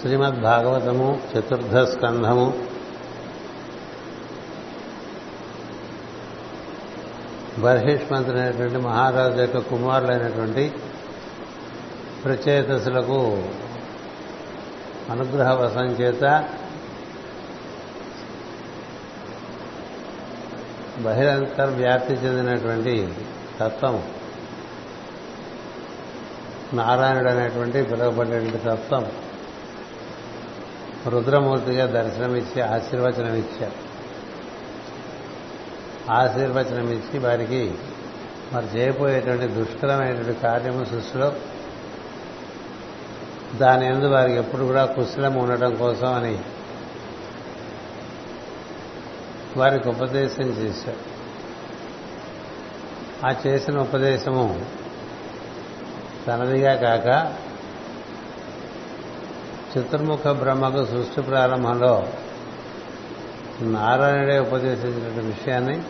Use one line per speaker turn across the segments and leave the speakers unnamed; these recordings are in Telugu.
శ్రీమద్ భాగవతము చతుర్థ స్కంధము బర్హిష్మంతుడైనటువంటి మహారాజు యొక్క కుమారులైనటువంటి ప్రచేతసులకు అనుగ్రహ వశం చేత బహిరంతర్ వ్యాప్తి చెందినటువంటి తత్వం నారాయణుడు అనేటువంటి పిలువబడినటువంటి తత్వం రుద్రమూర్తిగా దర్శనమిచ్చి ఆశీర్వచనం ఇచ్చారు ఆశీర్వచనం ఇచ్చి వారికి మరి చేయబోయేటువంటి దుష్కరమైనటువంటి కార్యము సృష్టిలో దాని ఎందు వారికి ఎప్పుడు కూడా కుశలం ఉండటం కోసం అని వారికి ఉపదేశం చేశారు. ఆ చేసిన ఉపదేశము తనదిగా కాక చతుర్ముఖ బ్రహ్మకు సృష్టి ప్రారంభంలో నారాయణుడే ఉపదేశించిన విషయాన్ని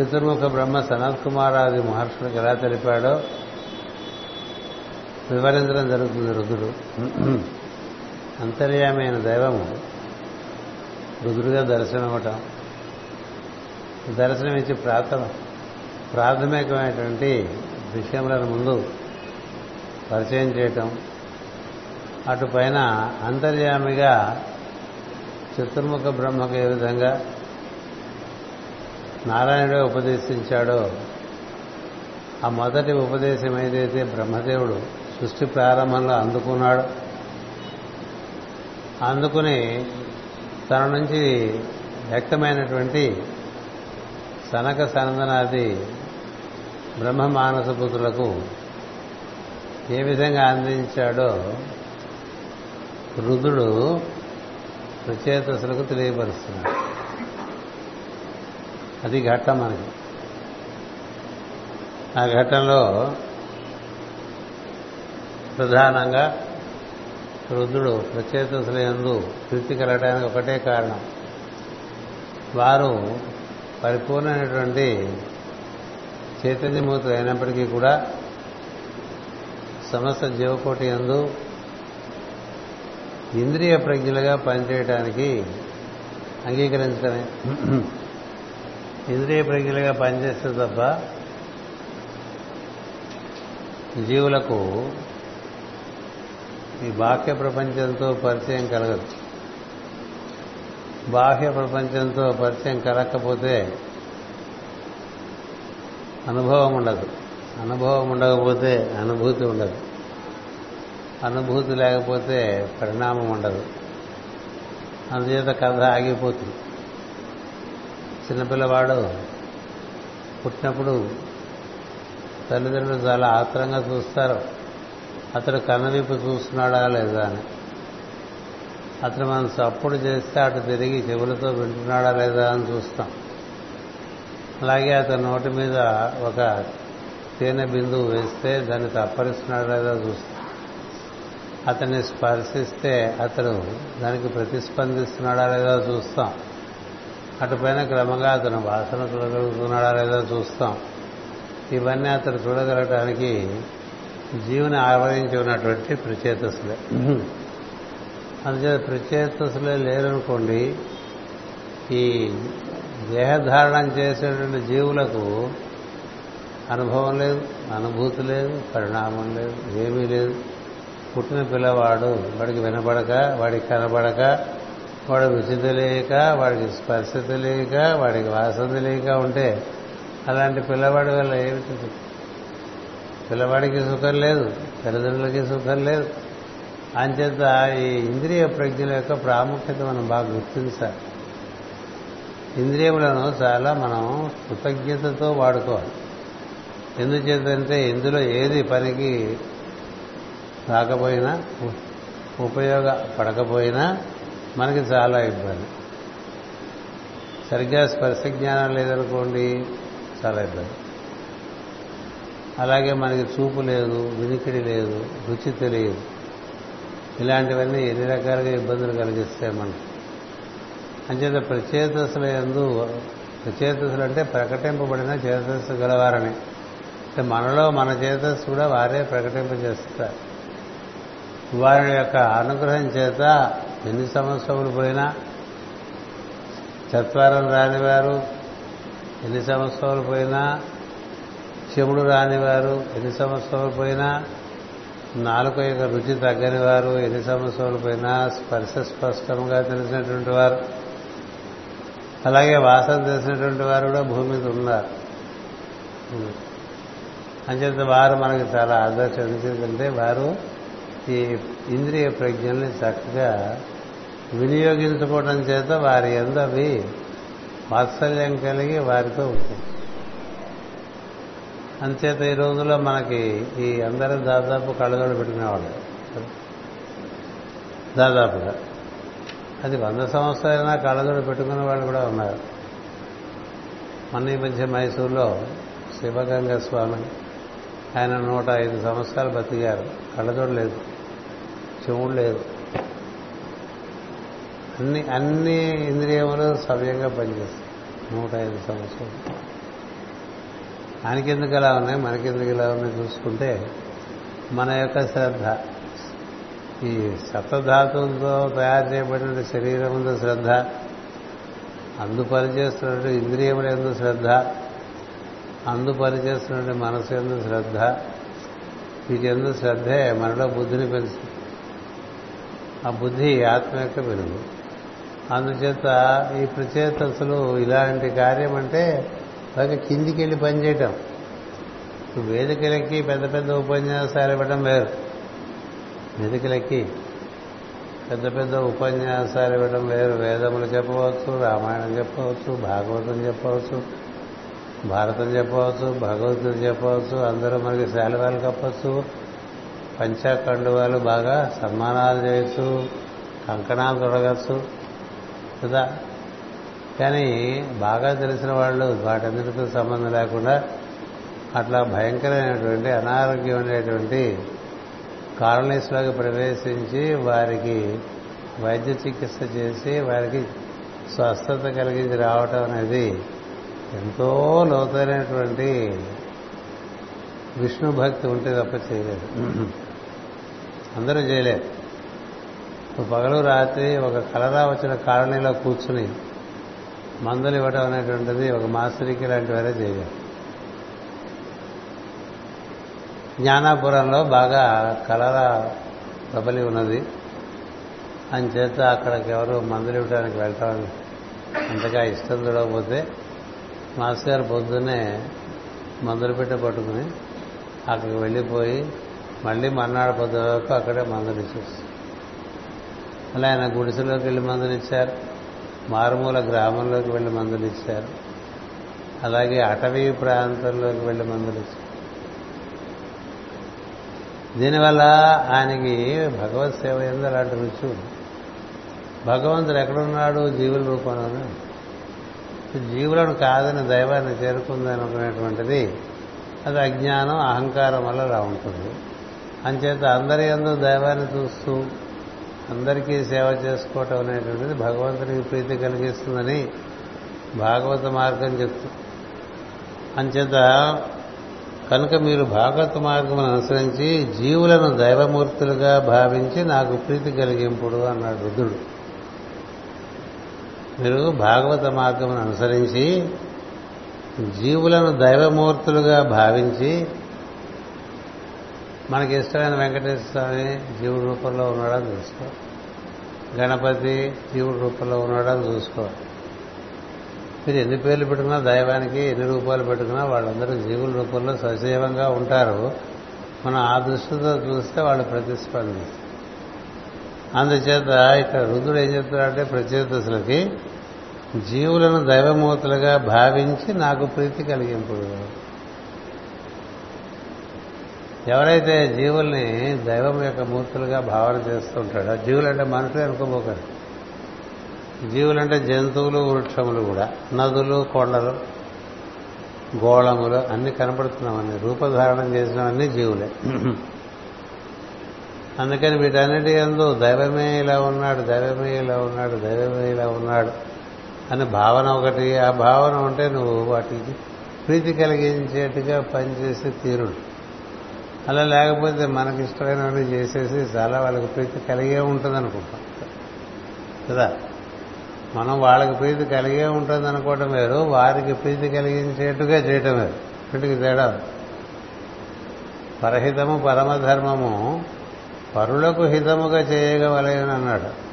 చతుర్ముఖ బ్రహ్మ సనత్ కుమారాది మహర్షులకు ఎలా తెలిపాడో వివరించడం జరుగుతుంది రుద్రుడు. అంతర్యామైన దైవము రుద్రుగా దర్శనమివ్వటం దర్శనమిచ్చి ప్రాథ ప్రాథమికమైనటువంటి విషయములను ముందు పరిచయం చేయటం అటు పైన అంతర్యామిగా చతుర్ముఖ బ్రహ్మకు ఏ విధంగా నారాయణుడే ఉపదేశించాడో ఆ మొదటి ఉపదేశం ఏదైతే బ్రహ్మదేవుడు సృష్టి ప్రారంభంలో అందుకున్నాడు అందుకుని తన నుంచి వ్యక్తమైనటువంటి సనక సనందనాది బ్రహ్మ మానసపుత్రులకు ఏ విధంగా అందించాడో రుద్రుడు ప్రచేతసులకు తెలియపరుస్తున్నాడు. అది ఘట్టం మనకి. ఆ ఘట్టంలో ప్రధానంగా రుద్రుడు ప్రచేతసులందు ప్రీతి కలగడానికి ఒకటే కారణం. వారు పరిపూర్ణమైనటువంటి చైతన్యమూర్తులు అయినప్పటికీ కూడా సమస్త జీవకోటి ఎందు ఇంద్రియ ప్రజ్ఞలుగా పనిచేయటానికి అంగీకరించడమే ఇంద్రియ ప్రజ్ఞలుగా పనిచేస్తే తప్ప జీవులకు ఈ బాహ్య ప్రపంచంతో పరిచయం కలగదు. బాహ్య ప్రపంచంతో పరిచయం కలగకపోతే అనుభవం ఉండదు. అనుభవం ఉండకపోతే అనుభూతి ఉండదు. అనుభూతి లేకపోతే పరిణామం ఉండదు. అందుచేత కథ ఆగిపోతుంది. చిన్నపిల్లవాడు పుట్టినప్పుడు తల్లిదండ్రులు చాలా ఆత్రంగా చూస్తారు. అతడు కన్నవీపు చూస్తున్నాడా లేదా అని. అతను మనం చప్పుడు చేస్తే అటు తిరిగి చెవులతో వింటున్నాడా లేదా అని చూస్తాం. అలాగే అతని నోటి మీద ఒక తేనె బిందువు వేస్తే దాన్ని తప్పరిస్తున్నాడా లేదా చూస్తాం. అతన్ని స్పర్శిస్తే అతడు దానికి ప్రతిస్పందిస్తున్నాడా లేదా చూస్తాం. అటుపైన క్రమంగా అతను వాసన చూడగలుగుతున్నాడా లేదా చూస్తాం. ఇవన్నీ అతడు చూడగలగటానికి జీవుని ఆవరించి ఉన్నటువంటి ప్రచేతసులే అందుచేత ప్రచేతసులే లేరనుకోండి ఈ దేహధారణం చేసేటువంటి జీవులకు అనుభవం లేదు అనుభూతి లేదు పరిణామం లేదు ఏమీ లేదు. పుట్టిన పిల్లవాడు వాడికి వినబడక వాడికి కనబడక వాడు రుచి తెలియక వాడికి స్పర్శ తెలియక వాడికి వాసన తెలియక ఉంటే అలాంటి పిల్లవాడి వల్ల ఏమిటి? పిల్లవాడికి సుఖం లేదు తల్లిదండ్రులకి సుఖం లేదు. అంచేత ఈ ఇంద్రియ ప్రజ్ఞల యొక్క ప్రాముఖ్యత మనం బాగా గుర్తించాలి. ఇంద్రియములను చాలా మనం కృతజ్ఞతతో వాడుకోవాలి. ఎందుచేతంటే ఇందులో ఏది పనికి రాకపోయినా ఉపయోగపడకపోయినా మనకి చాలా ఇబ్బంది. సరిగ్గా స్పర్శ జ్ఞానం లేదనుకోండి చాలా ఇబ్బంది. అలాగే మనకి చూపు లేదు వినికిడి లేదు రుచి తెలియదు. ఇలాంటివన్నీ ఎన్ని రకాలుగా ఇబ్బందులు కలిగిస్తాయి మనకి. అంచేత ప్రచేతసుల ఎందు ప్రచేతసులు అంటే ప్రకటింపబడిన చేతస్సు గలవారని. అంటే మనలో మన చేతస్సు కూడా వారే ప్రకటింపజేస్తారు. వారి యొక్క అనుగ్రహం చేత ఎన్ని సంవత్సరములు పోయినా చత్వారం రానివారు ఎన్ని సంవత్సరాలు పోయినా చెవుడు రానివారు ఎన్ని సంవత్సరాలు పోయినా నాలుక యొక్క రుచి తగ్గని వారు ఎన్ని సంవత్సరాలు పోయినా స్పర్శ స్పష్టంగా తెలిసినటువంటి వారు. అలాగే వాసన తెలిసినటువంటి వారు కూడా భూమి మీద ఉన్నారు. అంచేత వారు మనకి చాలా ఆదర్శం. ఎందుకంటే వారు ఈ ఇంద్రియ ప్రజ్ఞల్ని చక్కగా వినియోగించుకోవడం చేత వారి ఎందు అవి వాత్సల్యం కలిగి వారితో ఉంటుంది అంచేత ఈ రోజుల్లో మనకి ఈ అందరూ దాదాపు కళ్ళజోడు పెట్టుకునేవాళ్ళు దాదాపుగా. అది వంద సంవత్సరాలైనా కళ్ళజోడు పెట్టుకునే వాళ్ళు కూడా ఉన్నారు. మన ఈ మధ్య మైసూర్లో శివగంగ స్వామి ఆయన నూట ఐదు సంవత్సరాలు బతికారు. కళ్ళజోడు లేదు. శివుడు లేదు. అన్ని అన్ని ఇంద్రియములు సవ్యంగా పనిచేస్తాయి. నూట ఐదు సంవత్సరాలు. ఆయనకెందుకు ఎలా ఉన్నాయి? మనకెందుకు ఎలా ఉన్నాయి చూసుకుంటే మన యొక్క శ్రద్ధ. ఈ సప్తధాతువులతో తయారు చేయబడిన శరీరం ముందు శ్రద్ధ అందు పనిచేస్తున్నటువంటి ఇంద్రియముల ఎందు శ్రద్ధ అందు పనిచేస్తున్నటువంటి మనసు ఎందు శ్రద్ధ వీటి ఎందు శ్రద్ధే మనలో బుద్ధిని పెంచుతుంది. ఆ బుద్ధి ఆత్మ యొక్క వెలుగు. అందుచేత ఈ ప్రచేతసులు ఇలాంటి కార్యం అంటే బాగా కిందికి వెళ్ళి పనిచేయటం వేదికలకి పెద్ద పెద్ద ఉపన్యాసాలు ఇవ్వడం వేరు. వేదికలకి పెద్ద పెద్ద ఉపన్యాసాలు ఇవ్వడం వేరు. వేదములు చెప్పవచ్చు రామాయణం చెప్పవచ్చు భాగవతం చెప్పవచ్చు భారతం చెప్పవచ్చు భగవద్గీత చెప్పవచ్చు అందరూ మనకి శాలువాలు కప్పచ్చు పంచకండువాలు బాగా సన్మానాలు చేయొచ్చు కంకణాలు తొడగచ్చు కదా? కానీ బాగా తెలిసిన వాళ్ళు వాటన్నిటితో సంబంధం లేకుండా అట్లా భయంకరమైనటువంటి అనారోగ్యం అనేటువంటి కాలనీస్లోకి ప్రవేశించి వారికి వైద్య చికిత్స చేసి వారికి స్వస్థత కలిగించి రావటం అనేది ఎంతో లోతైనటువంటి విష్ణు భక్తి ఉంటే తప్ప చేయలేదు. అందరూ చేయలేదు పగలు రాత్రి ఒక కలరా వచ్చిన కాలనీలో కూర్చుని మందులు ఇవ్వడం అనేటువంటిది ఒక మాస్టర్కి ఇలాంటి వారే జ్ఞానాపురంలో బాగా కలరా ప్రబలి ఉన్నది. అంచేత అక్కడికి ఎవరు మందులు ఇవ్వడానికి వెళ్ళటం అంతగా ఇష్టం చూడకపోతే మాస్టర్ గారు పొద్దున్నే మందులు పెట్ట పట్టుకుని అక్కడికి వెళ్ళిపోయి మళ్ళీ మర్నాడు పొద్దున వరకు అక్కడే మందలిచ్చేస్తారు అలా ఆయన గుడిసెలోకి వెళ్ళి మందులు ఇచ్చారు మారుమూల గ్రామంలోకి వెళ్ళి మందులు ఇచ్చారు అలాగే అటవీ ప్రాంతంలోకి వెళ్ళి మందులు ఇచ్చారు దీనివల్ల ఆయనకి భగవత్ సేవ ఎందు అలాంటి రుచి ఉంది. భగవంతుడు ఎక్కడున్నాడు? జీవుల రూపంలోనే జీవులను కాదని దైవాన్ని చేరుకుందనుకునేటువంటిది అది అజ్ఞానం అహంకారం వల్ల అలా ఉంటుంది. అంచేత అందరి ఎందు దైవాన్ని చూస్తూ అందరికీ సేవ చేసుకోవటం అనేటువంటిది భగవంతునికి ప్రీతి కలిగిస్తుందని భాగవత మార్గం చెప్తూ. అంచేత కనుక మీరు భాగవత మార్గం అనుసరించి జీవులను దైవమూర్తులుగా భావించి నాకు ప్రీతి కలిగింపుడు అన్నాడు రుద్రుడు. మీరు భాగవత మార్గం అనుసరించి జీవులను దైవమూర్తులుగా భావించి మనకి ఇష్టమైన వెంకటేశ్వర స్వామి జీవుడి రూపంలో ఉన్నాడని చూసుకో. గణపతి జీవుడి రూపంలో ఉన్నాడని చూసుకో. మీరు ఎన్ని పేర్లు పెట్టుకున్నా దైవానికి ఎన్ని రూపాయలు పెట్టుకున్నా వాళ్ళందరూ జీవుల రూపంలో సజీవంగా ఉంటారు. మనం ఆ దృష్టితో చూస్తే వాళ్ళు ప్రతిస్పందిస్తారు. అందుచేత ఇక్కడ రుద్రుడు ఏం చెప్తాడంటే ప్రచేతసులకి జీవులను దైవమూర్తులుగా భావించి నాకు ప్రీతి కలిగింపుడు. ఎవరైతే జీవుల్ని దైవం యొక్క మూర్తులుగా భావన చేస్తుంటాడో జీవులంటే మనుషులే అనుకోబోకండి జీవులంటే జంతువులు వృక్షములు కూడా. నదులు కొండలు గోళములు అన్ని కనపడుతున్నామని రూపధారణం చేసినవన్నీ జీవులే. అందుకని వీటన్నిటి ఎందు దైవమే ఇలా ఉన్నాడు దైవమే ఇలా ఉన్నాడు దైవమే ఇలా ఉన్నాడు అని భావన ఒకటి. ఆ భావన ఉంటే నువ్వు వాటికి ప్రీతి కలిగించేట్టుగా పనిచేసే తీరుడు. అలా లేకపోతే మనకి ఇష్టమైనవన్నీ చేసేసి చాలా వాళ్ళకి ప్రీతి కలిగే ఉంటుంది అనుకుంటాం కదా? మనం వాళ్ళకి ప్రీతి కలిగే ఉంటుంది అనుకోవటం వేరు వారికి ప్రీతి కలిగించేట్టుగా చేయటం వేరు వీటికి తేడా పరహితము పరమధర్మము పరులకు హితముగా చేయగలయని అన్నాడు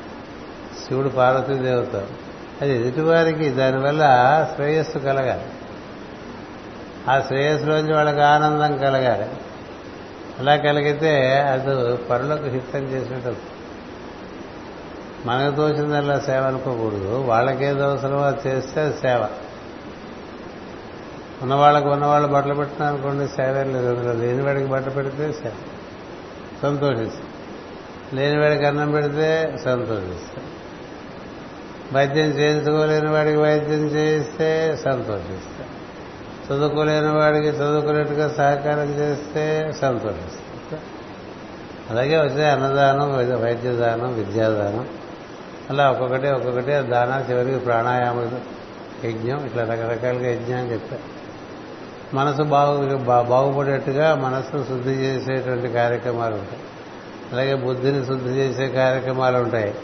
శివుడు పార్వతీదేవత. అది ఎదుటివారికి దానివల్ల శ్రేయస్సు కలగాలి. ఆ శ్రేయస్సులోంచి వాళ్ళకి ఆనందం కలగాలి. అలా కలిగితే అది పరులకు హితం చేసినట్టు మనకు తోచిందల్లా సేవ అనుకోకూడదు. వాళ్ళకేదో అవసరమో అది చేస్తే అది సేవ. ఉన్నవాళ్ళకు ఉన్నవాళ్ళు బట్టలు పెట్టినారనుకోండి సేవ లేదు. అందులో లేనివాడికి బట్టలు పెడితే సేవ. సంతోషిస్తాం లేనివాడికి అన్నం పెడితే సంతోషిస్తాం వైద్యం చేయించుకోలేని వాడికి వైద్యం చేయిస్తే సంతోషిస్తాం చదువుకోలేని వాడికి చదువుకునేట్టుగా సహకారం చేస్తే సంతోషిస్తాం అలాగే వచ్చే అన్నదానం వైద్యదానం విద్యాదానం. అలా ఒక్కొక్కటి ఒక్కొక్కటి దాన చివరికి ప్రాణాయామ యజ్ఞం ఇట్లా రకరకాలుగా యజ్ఞం చెప్పారు మనసు బాగు బాగుపడేట్టుగా మనసును శుద్ధి చేసేటువంటి కార్యక్రమాలు ఉంటాయి. అలాగే బుద్ధిని శుద్ధి చేసే కార్యక్రమాలు ఉంటాయి.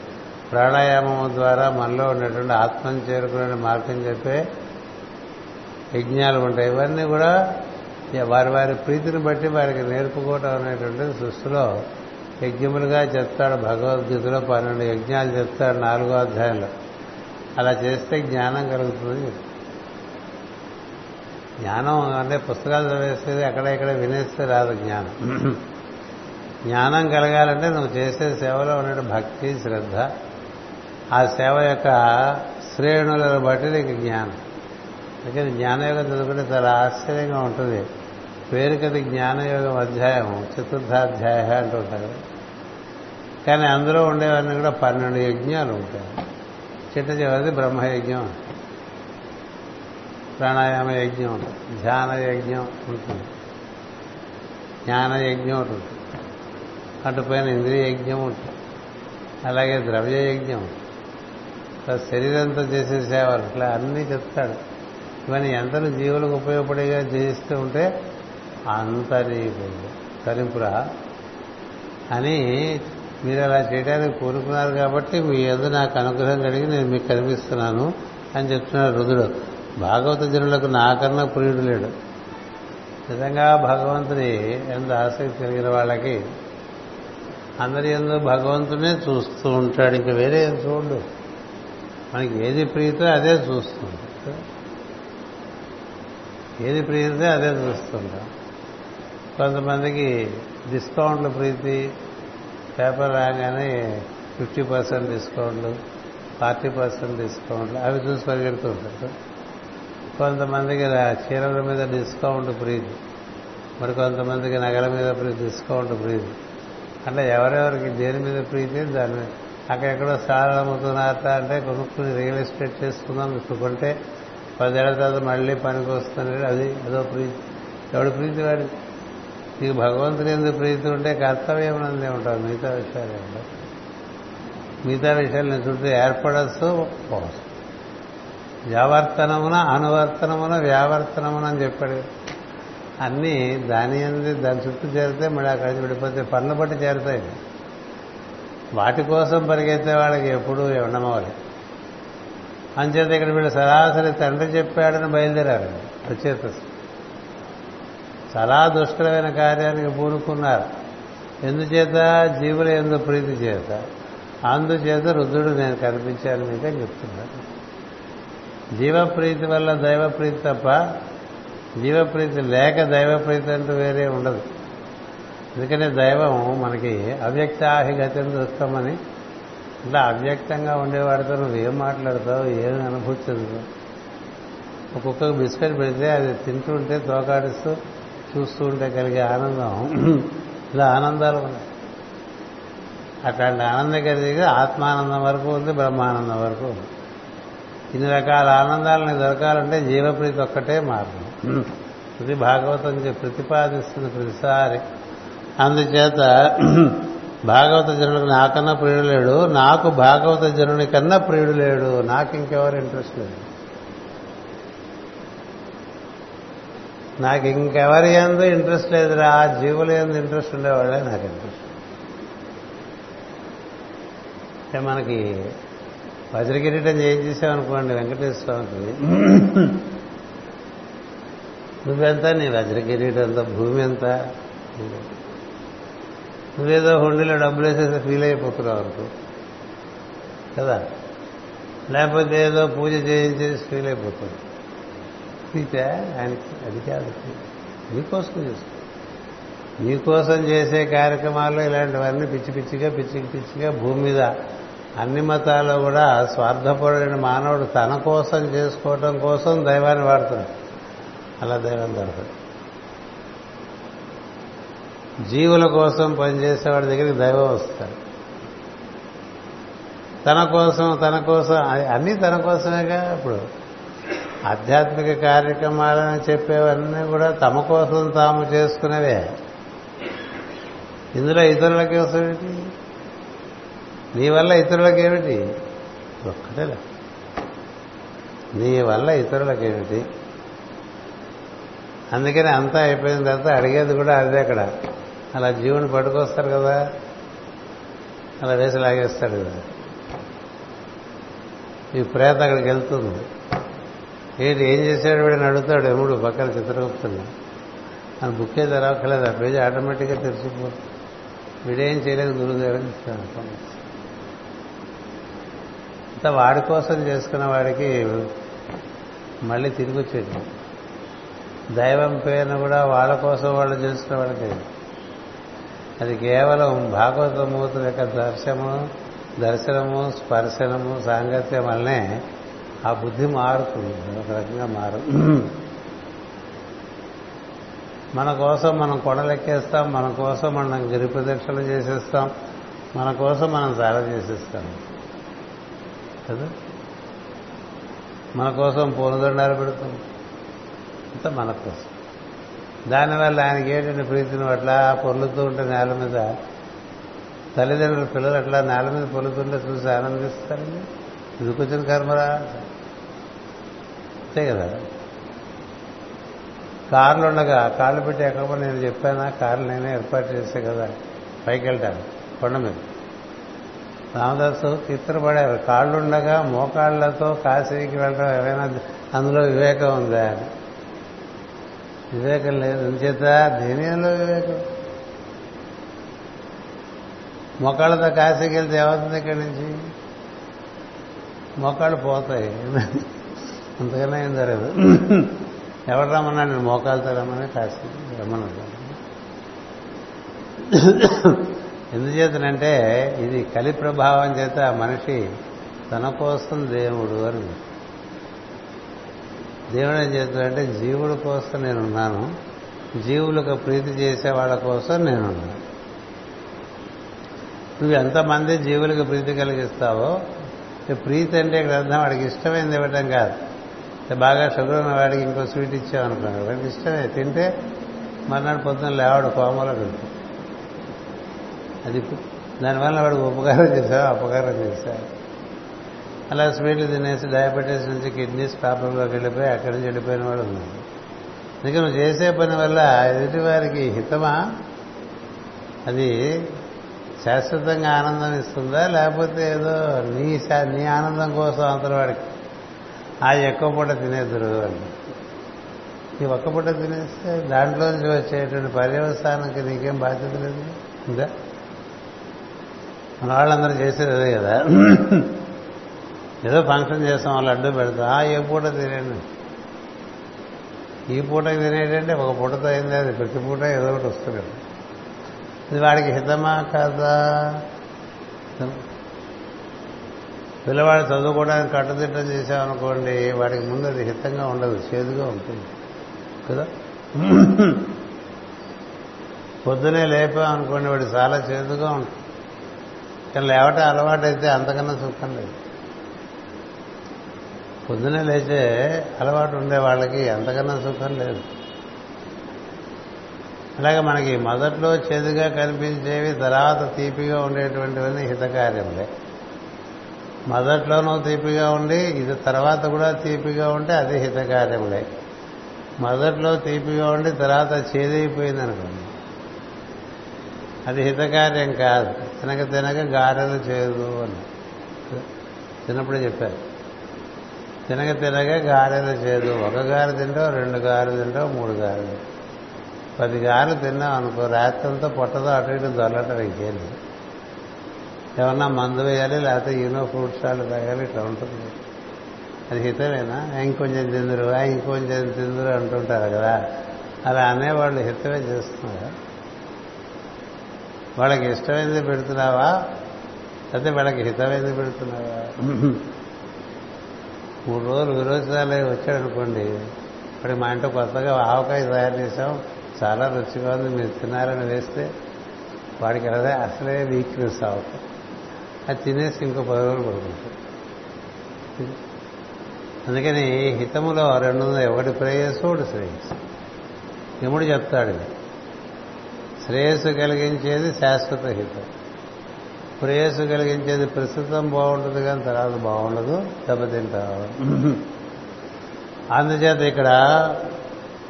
ప్రాణాయామం ద్వారా మనలో ఉన్నటువంటి ఆత్మను చేరుకునే మార్గం చెప్పే యజ్ఞాలు ఉంటాయి. ఇవన్నీ కూడా వారి వారి ప్రీతిని బట్టి వారికి నేర్పుకోవటం అనేటువంటిది సృష్టిలో యజ్ఞములుగా చెప్తాడు భగవద్గీతలో పన్నెండు యజ్ఞాలు చెప్తాడు నాలుగో అధ్యాయంలో. అలా చేస్తే జ్ఞానం కలుగుతుంది. జ్ఞానం అంటే పుస్తకాలు చదివేసేది అక్కడ ఇక్కడ వినేస్తే రాదు జ్ఞానం. జ్ఞానం కలగాలంటే నువ్వు చేసే సేవలో ఉన్న భక్తి శ్రద్ధ. ఆ సేవ యొక్క శ్రేణులను బట్టి నీకు జ్ఞానం. అందుకని జ్ఞానయోగం చదువుకుంటే చాలా ఆశ్చర్యంగా ఉంటుంది. పేరుకది జ్ఞానయోగం అధ్యాయం చతుర్థాధ్యాయ అంటూ ఉంటారు. కానీ అందులో ఉండేవన్నీ కూడా పన్నెండు యజ్ఞాలు ఉంటాయి. చిట్ట చివరిది బ్రహ్మయజ్ఞం ప్రాణాయామ యజ్ఞం ఉంటుంది ధ్యాన యజ్ఞం ఉంటుంది. జ్ఞాన యజ్ఞం ఉంటుంది. అటుపైన ఇంద్రియ యజ్ఞం ఉంటుంది. అలాగే ద్రవ్య యజ్ఞం శరీరంతో చేసే సేవలు ఇట్లా అన్నీ చెప్తాడు. ఇవన్నీ ఎంతను జీవులకు ఉపయోగపడేగా జీవిస్తూ ఉంటే అంత నీకు తరింపురా అని మీరు అలా చేయడానికి కోరుకున్నారు కాబట్టి మీ ఎందు నాకు అనుగ్రహం కలిగి నేను మీకు కనిపిస్తున్నాను అని చెప్తున్నాడు రుదుడు భాగవత జనులకు నాకన్నా ప్రియుడు లేడు. నిజంగా భగవంతుని ఎంత ఆసక్తి కలిగిన వాళ్ళకి అందరి ఎందు భగవంతునే చూస్తూ ఉంటాడు. ఇంకా వేరే ఏం చూడు. మనకి ఏది ప్రీతో అదే చూస్తుంది ఏది ప్రీతే అదే చూస్తుంటాం కొంతమందికి డిస్కౌంట్లు ప్రీతి పేపర్ రాగానే ఫిఫ్టీ పర్సెంట్ డిస్కౌంట్లు ఫార్టీ పర్సెంట్ డిస్కౌంట్లు అవి చూసి పరిగెడుతూ ఉంటారు. కొంతమందికి చీరల మీద డిస్కౌంట్ ప్రీతి మరి కొంతమందికి నగల మీద డిస్కౌంట్ ప్రీతి. అంటే ఎవరెవరికి దేని మీద ప్రీతి దాని మీద అక్కడెక్కడో స్థలాలు అమ్ముతున్నారట అంటే కొనుక్కుని రియల్ ఎస్టేట్ చేసుకుందాం ఇప్పుడు కొంటే పదేళ్ళ తర్వాత మళ్ళీ పనికి వస్తున్నాడు. అది అదో ప్రీతి. ఎవడు ప్రీతి వాడి? నీకు భగవంతుని ఎందుకు ప్రీతి ఉంటే కర్తవ్యం అందే ఉంటావు మిగతా విషయాలు ఉండవు మిగతా విషయాలు నీ చుట్టూ ఏర్పడచ్చు పోవచ్చు. వ్యావర్తనమున అనువర్తనమున వ్యావర్తనమున అని చెప్పాడు. అన్నీ దాని అంది దాని చుట్టూ చేరితే మళ్ళీ అక్కడికి విడిపోతే పనులు బట్టి చేరుతాయి. వాటి కోసం పరిగెత్తే వాళ్ళకి ఎప్పుడూ ఉండమవాలి అంచేత ఇక్కడ వీళ్ళు సరాసరి తండ్రి చెప్పాడని బయలుదేరారు. ప్రచేత చాలా దుష్కరమైన కార్యానికి పూనుకున్నారు. ఎందుచేత? జీవుల ఎందు ప్రీతి చేత. అందుచేత రుద్రుడు నేను కనిపించాను మీకే చెప్తున్నాను. జీవప్రీతి వల్ల దైవప్రీతి తప్ప జీవప్రీతి లేక దైవప్రీతి అంటూ వేరే ఉండదు. ఎందుకంటే దైవం మనకి అవ్యక్తాహి గతిని దుఃఖమని ఇలా అవ్యక్తంగా ఉండేవాడితో నువ్వు ఏం మాట్లాడతావు ఏం అనుభూతి చెందుతావు ఒక్కొక్కరికి బిస్కెట్ పెడితే అది తింటుంటే తోకాడిస్తూ చూస్తూ ఉంటే కలిగే ఆనందం. ఇలా ఆనందాలు ఉన్నాయి. అట్లాంటి ఆనందం కలిగి ఆత్మానందం వరకు ఉంది బ్రహ్మానందం వరకు ఉంది. ఇన్ని రకాల ఆనందాలని దొరకాలంటే జీవప్రీతి ఒక్కటే మార్గం. ప్రతి భాగవతం ప్రతిపాదిస్తుంది ప్రతిసారి. అందుచేత భాగవత జనులకు నాకన్నా ప్రియుడు లేడు. నాకు భాగవత జనుని కన్నా ప్రియుడు లేడు. నాకు ఇంకెవరు ఇంట్రెస్ట్ లేదు. నాకు ఇంకెవరి ఎందు ఇంట్రెస్ట్ లేదురా. ఆ జీవుల ఎందు ఇంట్రెస్ట్ ఉండేవాళ్ళే నాకు ఇంట్రెస్ట్ అంటే మనకి వజ్రకిరీటం చేయించేసామనుకోండి వెంకటేశ్వర స్వామికి నువ్వెంత? నీ వజ్రకిరీటం ఎంత? భూమి ఎంత? నువ్వేదో హుండీలో డబ్బులు వేసేసి ఫీల్ అయిపోతున్నావు అనుకో. కదా? లేకపోతే ఏదో పూజ చేయించేసి ఫీల్ అయిపోతుంది అయితే ఆయనకి అది కాదు. నీకోసం చేసుకో నీకోసం చేసే కార్యక్రమాల్లో ఇలాంటివన్నీ పిచ్చి పిచ్చిగా పిచ్చి పిచ్చిగా భూమి మీద అన్ని మతాల్లో కూడా స్వార్థపడిన మానవుడు తన కోసం చేసుకోవటం కోసం దైవాన్ని వాడుతున్నాడు. అలా దైవం దొరకదు. జీవుల కోసం పనిచేసేవాడి దగ్గరికి దైవం వస్తాడు తన కోసం తన కోసం అన్నీ తన కోసమేగా ఇప్పుడు. ఆధ్యాత్మిక కార్యక్రమాలని చెప్పేవన్నీ కూడా తమ కోసం తాము చేసుకునేవే. ఇందులో ఇతరులకి ఏమిటి నీ వల్ల ఇతరులకేమిటి ఒక్కటే నీ వల్ల ఇతరులకేమిటి అందుకని అంతా అయిపోయిన తర్వాత అడిగేది కూడా అదే అక్కడ. అలా జీవుని పట్టుకొస్తారు కదా. అలా వేసి లాగేస్తాడు కదా. ఈ ప్రేత అక్కడికి వెళ్తుంది. ఏంటి ఏం చేశాడు వీడని అడుగుతాడు ఎముడు పక్కన చిత్రగుప్తుని అని బుక్కే తెరవక్కలేదు ఆ పేజీ ఆటోమేటిక్గా తెరిచిపోతుంది వీడేం చేయలేదు గురుదేవని అంతా వాడి కోసం చేసుకున్న వాడికి మళ్ళీ తిరిగి వచ్చేది. దైవం పేరును కూడా వాళ్ళ కోసం వాళ్ళు చేసుకున్న వాళ్ళకి అది కేవలం భాగవతమూర్తుల యొక్క దర్శనము దర్శనము స్పర్శనము సాంగత్యం వల్లనే ఆ బుద్ధి మారుతుంది ఒక రకంగా మారు. మన కోసం మనం కొడలెక్కేస్తాం మన కోసం మనం గిరి ప్రదక్షిణలు చేసేస్తాం మన కోసం మనం చాలా చేసేస్తాం. కదా? మన కోసం పూలదండాలు పెడతాం. అంతా మన కోసం. దానివల్ల ఆయనకి ఏంటంటే ప్రీతిని అట్లా పొర్లుతూ ఉంటే నేల మీద తల్లిదండ్రుల పిల్లలు అట్లా నేల మీద పొలుతుంటే చూసి ఆనందిస్తారండి? ఇది కొంచెం కర్మరా? అంతే కదా? కార్లు ఉండగా కాళ్ళు పెట్టి ఎక్కడ నేను చెప్పానా? కార్లు నేనే ఏర్పాటు చేస్తే కదా పైకి వెళ్తాను కొండ మీద. రామదాసు తిత్తరపడారు కాళ్ళుండగా మోకాళ్ళతో కాశీకి వెళ్ళడం ఏమైనా అందులో వివేకం ఉందా అని. వివేకం లేదు. చేత దేనిలో వివేకం? మొక్కళ్ళతో కాశీకి వెళ్తే ఏమవుతుంది ఇక్కడి నుంచి? మొక్కలు పోతాయి. అంతకన్నా ఏం జరగదు. ఎవరు రమ్మన్నా నేను మోకాలతో రమ్మని కాశీకి రమ్మన్నాడు ఎందుచేతనంటే ఇది కలి ప్రభావం చేత మనిషి తన కోసం దేవుడు అని. దేవుడు ఏం చేస్తాడంటే జీవుడి కోసం నేనున్నాను. జీవులకు ప్రీతి చేసే వాళ్ళ కోసం నేనున్నాను. నువ్వు ఎంతమంది జీవులకు ప్రీతి కలిగిస్తావో ప్రీతి అంటే ఇక్కడ అర్థం వాడికి ఇష్టమైంది ఇవ్వటం కాదు. బాగా షుగర్ ఉన్న వాడికి ఇంకో స్వీట్ ఇచ్చామనుకున్నాడు వాడికి ఇష్టమే. తింటే మర్నాడు పొద్దున లేవాడు కోమలో పెడుతుంది అది దానివల్ల వాడికి ఉపకారం చేశావు అపకారం చేశావు అలా స్వీట్లు తినేసి డయాబెటీస్ నుంచి కిడ్నీస్ ప్రాబ్లంలోకి వెళ్ళిపోయి అక్కడి నుంచి వెళ్ళిపోయిన వాడు ఉంది అందుకే నువ్వు చేసే పని వల్ల ఎదుటి వారికి హితమా? అది శాశ్వతంగా ఆనందం ఇస్తుందా? లేకపోతే ఏదో నీ నీ ఆనందం కోసం అంతటి వాడికి ఆ ఎక్కువ పూట తినేద్దరు అని. ఈ ఒక్క పూట తినేస్తే దాంట్లోంచి వచ్చేటువంటి పర్యవసానానికి నీకేం బాధ్యత లేదు? ఇంకా మన వాళ్ళందరూ చేసేది కదా. ఏదో ఫంక్షన్ చేస్తాం వాళ్ళు అడ్డు పెడతాం ఏ పూట తినేయండి ఈ పూట తినేటంటే ఒక పూటతో అయింది అది ప్రతి పూట ఏదో ఒకటి వస్తుంది. ఇది వాడికి హితమా కాదా? పిల్లవాడు చదువుకోవడానికి కట్టుదిట్టం చేశామనుకోండి వాడికి ముందు అది హితంగా ఉండదు చేదుగా ఉంటుంది. కదా? పొద్దునే లేపామనుకోండి వాడు చాలా చేదుగా ఉంటుంది. కానీ లేవటం అలవాటైతే అంతకన్నా సుఖం లేదు. పొద్దునే లేచే అలవాటు ఉండే వాళ్ళకి అంతకన్నా సుఖం లేదు. అలాగే మనకి మొదట్లో చేదుగా కనిపించేవి తర్వాత తీపిగా ఉండేటువంటివన్నీ హితకార్యములే. మొదట్లోనూ తీపిగా ఉండి ఇది తర్వాత కూడా తీపిగా ఉంటే అది హితకార్యములే. మొదట్లో తీపిగా ఉండి తర్వాత చేదైపోయింది అనుకోండి అది హితకార్యం కాదు. తినక తినక గారెలు చేదు అని. చిన్నప్పుడే చెప్పారు. తినగ తినగ గారెలు చేయదు ఒక గారు తింటావు రెండు గారెలు తింటావు మూడు గారెలు పది గారెలు తిన్నావు అనుకో రాత్రంతా పొట్టదో అటు ఇటు దొరలటం ఇంకేం ఏమన్నా మందు వేయాలి లేకపోతే ఈనో ఫ్రూట్స్ వాళ్ళు తాగాలి ఇట్లా ఉంటుంది. అది హితమేనా? ఇంకొంచెం తిందురు ఇంకొంచెం తిందురు అంటుంటారు కదా. అలా అనేవాళ్ళు హితమే చేస్తున్నారు. వాళ్ళకి ఇష్టమైంది పెడుతున్నావా? లేకపోతే వాళ్ళకి హితమైంది పెడుతున్నావా? మూడు రోజులు విరోచనాలు వచ్చాడు అనుకోండి ఇప్పుడు మా ఇంట్లో కొత్తగా ఆవకాయ తయారు చేసాం చాలా రుచిగా ఉంది మీరు తిన్నారని వేస్తే వాడికి అదే అసలే వీక్నెస్ ఆవకాయ. అది తినేసి ఇంకో పది రోజులు పడుకుంటాడు అందుకని హితములో రెండు ఉన్నాయి ఒకటి ప్రేయస్సు ఒకటి శ్రేయస్సు. యముడు చెప్తాడు ఇది. శ్రేయస్సు కలిగించేది శాశ్వత హితం. ప్రేయస్సు కలిగించేది ప్రస్తుతం బాగుంటుంది కానీ తర్వాత బాగుండదు దెబ్బతింటావు అందుచేత ఇక్కడ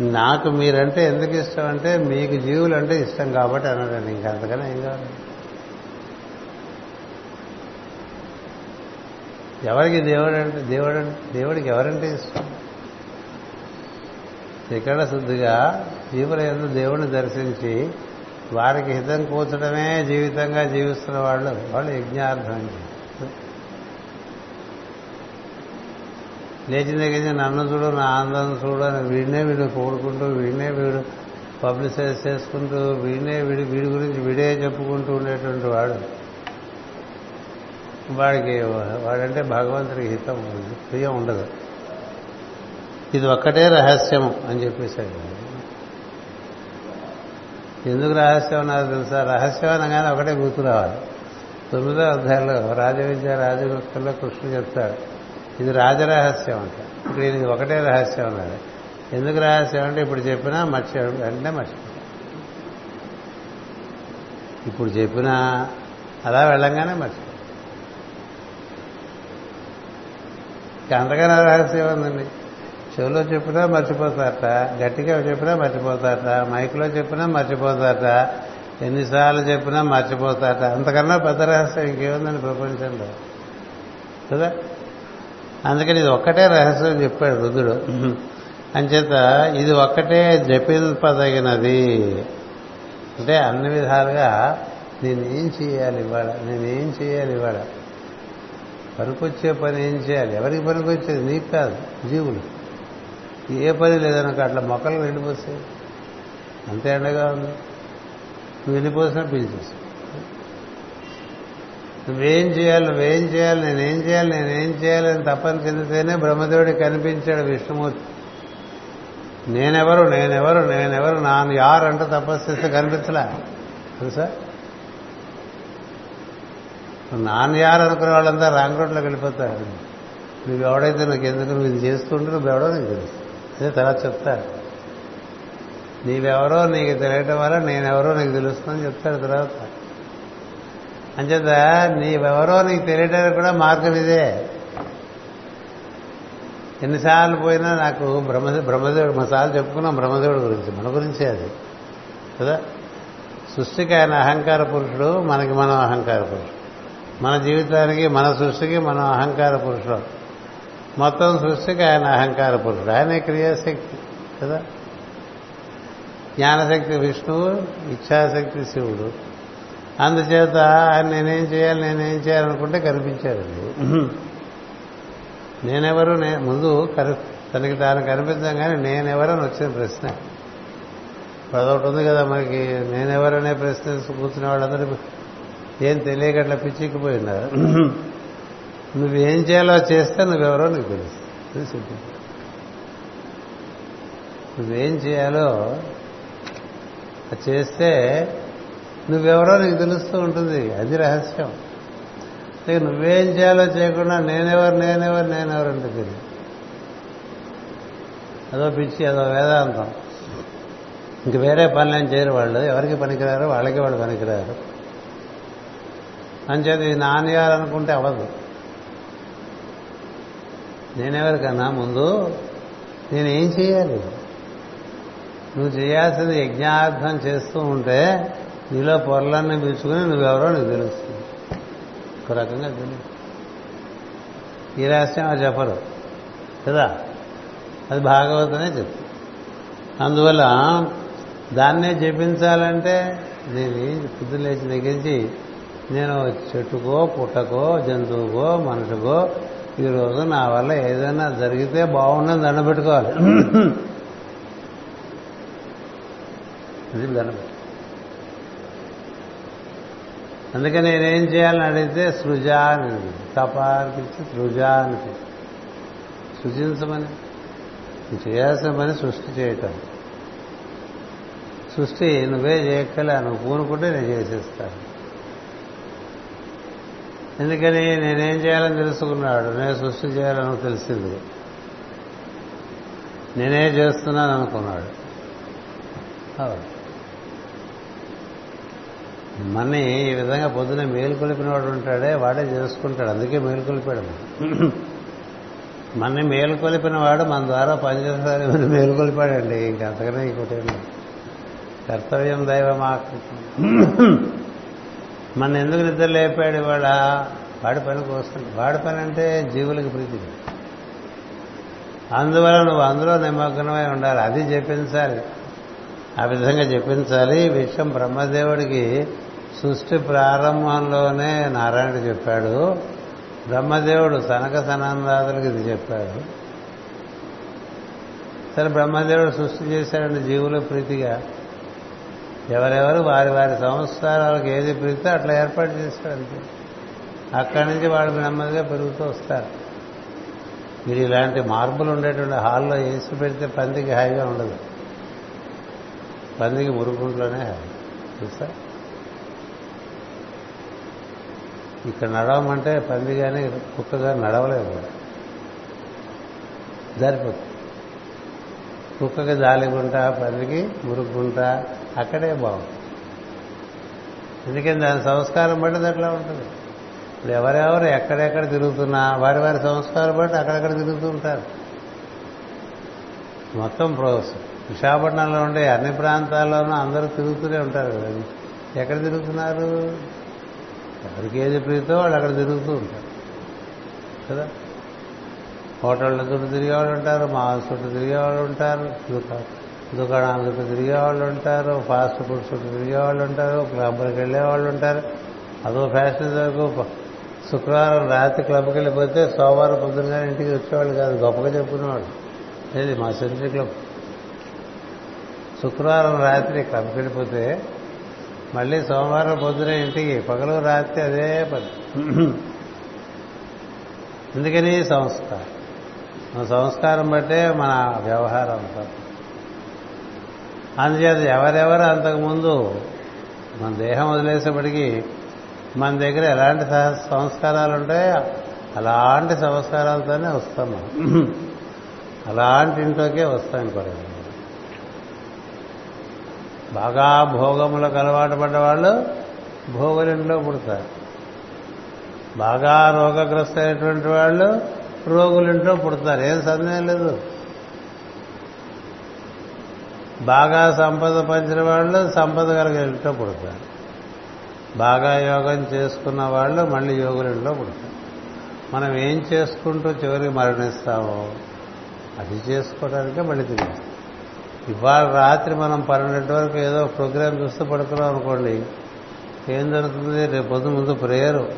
నాకు మీరంటే ఎందుకు ఇష్టం అంటే మీకు జీవులు అంటే ఇష్టం కాబట్టి అన్నాడండి. ఇంకా అంతకన్నా ఏం కావాలి? ఎవరికి దేవుడు అంటే దేవుడు దేవుడికి ఎవరంటే ఇష్టం? ఇక్కడ శుద్ధిగా జీవుల ఎందు దేవుడిని దర్శించి వారికి హితం కూర్చడమే జీవితంగా జీవిస్తున్న వాళ్ళు వాళ్ళు యజ్ఞార్థం లేచిన దగ్గర నన్ను చూడు నా ఆనందం చూడు అని వీడినే వీడు కోడుకుంటూ వీడినే వీడు పబ్లిసైజ్ చేసుకుంటూ వీడినే వీడి వీడి గురించి వీడే చెప్పుకుంటూ ఉండేటువంటి వాడు. వాడికి వాడంటే భగవంతుడికి హితం ఉంది ప్రియం ఉండదు. ఇది ఒక్కటే రహస్యము అని చెప్పేశాడు ఎందుకు రహస్యం అన్నారు తెలుసా? రహస్యం అనగానే ఒకటే గుర్తు రావాలి. తొమ్మిదో అధ్యాయంలో రాజవిద్య రాజగుప్తంలో కృష్ణుడు చెప్తాడు ఇది రాజరహస్యం అంట. ఇక్కడ ఇది ఒకటే రహస్యం అన్నది. ఎందుకు రహస్యం అంటే ఇప్పుడు చెప్పినా మర్చి వెంటనే మర్చిపోయాడు ఇప్పుడు చెప్పినా అలా వెళ్ళంగానే మర్చిపోయాడు అంతకన్నా రహస్యం ఉందండి చెవిలో చెప్పినా మర్చిపోతారట గట్టిగా చెప్పినా మర్చిపోతారట మైక్లో చెప్పినా మర్చిపోతారట ఎన్నిసార్లు చెప్పినా మర్చిపోతారట. అంతకన్నా పెద్ద రహస్యం ఇంకేముందండి ప్రపంచంలో? కదా? అందుకని ఇది ఒక్కటే రహస్యం చెప్పాడు రుద్రుడు. అంచేత ఇది ఒక్కటే జపింపదగినది. అంటే అన్ని విధాలుగా నేనేం చేయాలి ఇవాళ? నేనేం చేయాలి ఇవాళ? పనికొచ్చే పని ఏం చేయాలి? ఎవరికి పనికొచ్చేది? నీకు కాదు జీవులు. ఏ పని లేదనక అట్లా మొక్కలు నిండిపోస్తాయి అంతే ఎండగా ఉంది. నువ్వు వెళ్ళిపోసినా పీల్చేసి నువ్వేం చేయాలి నువ్వేం చేయాలి నేనేం చేయాలి నేనేం చేయాలి అని తప్పని చెందితేనే బ్రహ్మదేవుడికి కనిపించాడు విష్ణుమూర్తి. నేనెవరు నేనెవరు నేనెవరు నాను యారు అంటే తపస్సు కనిపించలే? తెలుసా నాన్న యారు అనుకునే వాళ్ళంతా రాంగ్ రోడ్లోకి వెళ్ళిపోతారు. నువ్వు ఎవడైతే నాకు ఎందుకు నువ్వు ఇది చేస్తుంటే నువ్వు ఎవడో నీకు తెలుసు. అదే తర్వాత చెప్తారు నీవెవరో నీకు తెలియటం వల్ల నేనెవరో నీకు తెలుస్తుందని చెప్తాడు తర్వాత. అంచేత నీవెవరో నీకు తెలియటానికి కూడా మార్గం ఇదే. ఎన్నిసార్లు పోయినా నాకు బ్రహ్మ బ్రహ్మదేవుడు మసార్లు చెప్పుకున్నాం బ్రహ్మదేవుడి గురించి మన గురించే అది. కదా? సృష్టికి ఆయన అహంకార పురుషుడు మనకి మనం అహంకార పురుషుడు. మన జీవితానికి మన సృష్టికి మనం అహంకార పురుషుడు మొత్తం సృష్టికి ఆయన అహంకార పురుషుడు. ఆయన క్రియాశక్తి కదా? జ్ఞానశక్తి విష్ణువు ఇచ్ఛాశక్తి శివుడు. అందుచేత ఆయన నేనేం చేయాలి నేనేం చేయాలనుకుంటే కనిపించారండి నేనెవరు నే ముందు కని తనకి తాను కనిపించగానే నేనెవరని వచ్చిన ప్రశ్న. అదొకటి ఉంది కదా మనకి నేనెవరనే ప్రశ్న కూర్చునే వాళ్ళందరూ ఏం తెలియక అట్లా పిచ్చిక్కిపోయి ఉన్నారు. నువ్వేం చేయాలో చేస్తే నువ్వెవరో నీకు తెలుసు. నువ్వేం చేయాలో అది చేస్తే నువ్వెవరో నీకు తెలుస్తూ ఉంటుంది. అది రహస్యం. ఇక నువ్వేం చేయాలో చేయకుండా నేనెవరు నేనెవరు నేనెవరు అంటే తెలియదు. అదో పిచ్చి అదో వేదాంతం. ఇంక వేరే పనులేం చేయరు వాళ్ళు. ఎవరికి పనికిరారు? వాళ్ళకి వాళ్ళు పనికిరారు. అంచేత నాన్నగారు అనుకుంటే అవ్వదు. నేనెవరికన్నా ముందు? నేనేం చేయాలి? నువ్వు చేయాల్సింది యజ్ఞార్థం చేస్తూ ఉంటే నీలో పొరలన్నీ పీల్చుకుని నువ్వెవరో నీకు తెలుస్తుంది. ఒక రకంగా తెలుసు. ఈ రహస్యం అది చెప్పరు? కదా? అది భాగవతమే చెప్తుంది. అందువల్ల దాన్నే జపించాలంటే నేను పొద్దున లేచి దగ్గరించి నేను చెట్టుకో పుట్టకో జంతువుకో మనుషుకో ఈరోజు నా వల్ల ఏదైనా జరిగితే బాగుండని దండ పెట్టుకోవాలి ఇది అందుకని నేనేం చేయాలని అడిగితే సృజ అని తపార్పించి సృజ అని సృజించమని చేయాల్సిన పని సృష్టి చేయటం. సృష్టి నువ్వే చేయక్కలే నువ్వు పూనుకుంటే నేను చేసేస్తాను. ఎందుకని నేనేం చేయాలని తెలుసుకున్నాడు? నేను సృష్టి చేయాలని తెలిసింది. నేనే చేస్తున్నాను అనుకున్నాడు. మన్ని ఈ విధంగా పొద్దున మేలుకొలిపినవాడు ఉంటాడే వాడే చేసుకుంటాడు. అందుకే మేలుకొలిపాడు మన్ని మేలుకొలిపిన వాడు మన ద్వారా పనిచేస్తారు మేలుకొలిపాడండి ఇంకంతకనే ఇంకోటి కర్తవ్యం దైవమాకు మన ఎందుకు నిద్ర లేపాడు ఇవాళ? వాడి పని కోస్తుంది వాడి పని అంటే జీవులకి ప్రీతి. అందువల్ల నువ్వు అందులో నిమగ్నమై ఉండాలి. అది చెప్పించాలి ఆ విధంగా చెప్పించాలి ఈ విషయం బ్రహ్మదేవుడికి సృష్టి ప్రారంభంలోనే నారాయణుడు చెప్పాడు. బ్రహ్మదేవుడు సనక సనందాదులకు ఇది చెప్పాడు. సరే బ్రహ్మదేవుడు సృష్టి చేశాడండి జీవుల ప్రీతిగా ఎవరెవరు వారి వారి సంవత్సరాలకు ఏది పెరిగితే అట్లా ఏర్పాటు చేశాడంతే అక్కడి నుంచి వాళ్ళు నెమ్మదిగా పెరుగుతూ వస్తారు. మీరు ఇలాంటి మార్పులు ఉండేటువంటి హాల్లో వేసి పెడితే పందికి హాయిగా ఉండదు. పందికి మురుగుంట్లోనే హాయి. చూసా ఇక్కడ నడవమంటే పంది కానీ కుక్కగా నడవలేదు కూడా కుక్కకి జాలిగుంట పందికి మురుగుంట అక్కడే బాగుంది ఎందుకంటే దాని సంస్కారం బట్టి అట్లా ఉంటుంది. ఇప్పుడు ఎవరెవరు ఎక్కడెక్కడ తిరుగుతున్నా వారి వారి సంస్కారం బట్టి అక్కడక్కడ తిరుగుతూ ఉంటారు. మొత్తం ప్రోస్ విశాఖపట్నంలో ఉండే అన్ని ప్రాంతాల్లోనూ అందరూ తిరుగుతూనే ఉంటారు. కదా ఎక్కడ తిరుగుతున్నారు? ఎవరికి ఏది ప్రీతో వాళ్ళు అక్కడ తిరుగుతూ ఉంటారు. కదా? హోటళ్ళ చుట్టూ తిరిగేవాళ్ళు ఉంటారు మా చుట్టూ తిరిగేవాళ్ళు ఉంటారు దుకాణాల చుట్టూ తిరిగేవాళ్ళు ఉంటారు ఫాస్ట్ ఫుడ్ చుట్టూ తిరిగేవాళ్ళు ఉంటారు క్లబ్లకు వెళ్ళేవాళ్ళు ఉంటారు. అదో ఫ్యాషన్ వరకు శుక్రవారం రాత్రి క్లబ్కి వెళ్ళిపోతే సోమవారం పొద్దునగా ఇంటికి వచ్చేవాళ్ళు కాదు గొప్పగా చెప్పుకునేవాడు ఏది మా సెంట్రీ క్లబ్. శుక్రవారం రాత్రి క్లబ్కి వెళ్ళిపోతే మళ్ళీ సోమవారం పొద్దున ఇంటికి పగలు రాత్రి అదే పని. ఎందుకని సంస్కారం మన సంస్కారం బట్టే మన వ్యవహారం అంతా. అందుచేత ఎవరెవరు అంతకుముందు మన దేహం వదిలేసేప్పటికీ మన దగ్గర ఎలాంటి సంస్కారాలు ఉంటాయో అలాంటి సంస్కారాలతోనే వస్తాం మనం. అలాంటి ఇంట్లోకే వస్తాం ఇంకోటి బాగా భోగములకు అలవాటు పడ్డ వాళ్ళు భోగులింట్లో పుడతారు. బాగా రోగగ్రస్తమైనటువంటి వాళ్ళు రోగులింట్లో పుడతారు. ఏం సందేహం లేదు. బాగా సంపద పంచిన వాళ్ళు సంపద కలిగిన ఇంట్లో పుడతారు. బాగా యోగం చేసుకున్న వాళ్ళు మళ్ళీ యోగులింట్లో పుడతారు. మనం ఏం చేసుకుంటూ చివరికి మరణిస్తామో అది చేసుకోవడానికే మళ్ళీ తిరిగి. ఇవాళ రాత్రి మనం పన్నెండు వరకు ఏదో ప్రోగ్రాం చూస్తూ పడుకున్నాం అనుకోండి ఏం జరుగుతుంది? రేపు పొద్దు ముందు ప్రేయరు.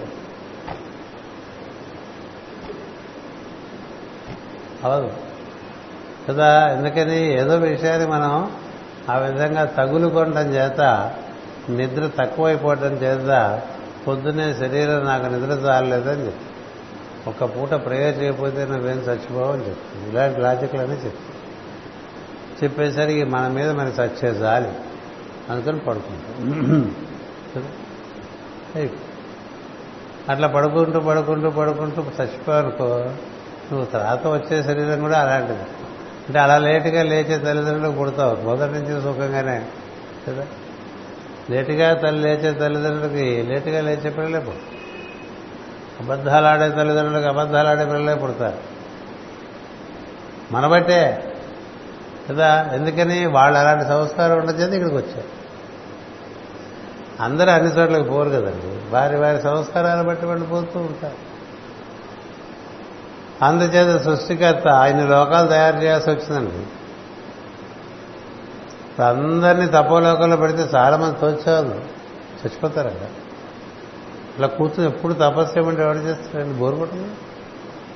అవదు కదా? ఎందుకని? ఏదో విషయాన్ని మనం ఆ విధంగా తగులుకోవటం చేత నిద్ర తక్కువైపోవటం చేత పొద్దున్నే శరీరం నాకు నిద్ర చాలలేదని చెప్తుంది. ఒక పూట ప్రేయర్ చేయకపోతే నువ్వేం చచ్చిపోవని చెప్తుంది. ఇలాంటి లాజిక్లనే చెప్తుంది. చెప్పేసరికి మన మీద మనకి చచ్చే జాలి. అందుకని పడుకుంటాం. అట్లా పడుకుంటూ పడుకుంటూ పడుకుంటూ చచ్చిపోవనుకో నువ్వు తర్వాత వచ్చే శరీరం కూడా అలాంటిది. అంటే అలా లేటుగా లేచే తల్లిదండ్రులు పుడతావు. మొదటి నుంచి సుఖంగానే కదా? లేటుగా తల్లి లేచే తల్లిదండ్రులకి లేటుగా లేచే పిల్లలే పుడతారు. అబద్ధాలు ఆడే తల్లిదండ్రులకు అబద్ధాలు ఆడే పిల్లలే పుడతారు. మన బట్టే కదా? ఎందుకని? వాళ్ళు అలాంటి సంస్కారం ఉండదు చేత ఇక్కడికి వచ్చారు. అందరూ అన్ని చోట్లకి పోరు కదండి. వారి వారి సంస్కారాలు బట్టి వాళ్ళు పోతూ ఉంటారు. అందుచేత సృష్టికర్త ఆయన లోకాలు తయారు చేయాల్సి వచ్చిందండి. ఇప్పుడు అందరినీ తపోలోకంలో పెడితే చాలా మంది తోచారు చచ్చిపోతారు అక్కడ ఇట్లా కూర్చుని ఎప్పుడు తపస్సు చేయమంటే ఎవరు చేస్తారండి బోరు కొట్టదు.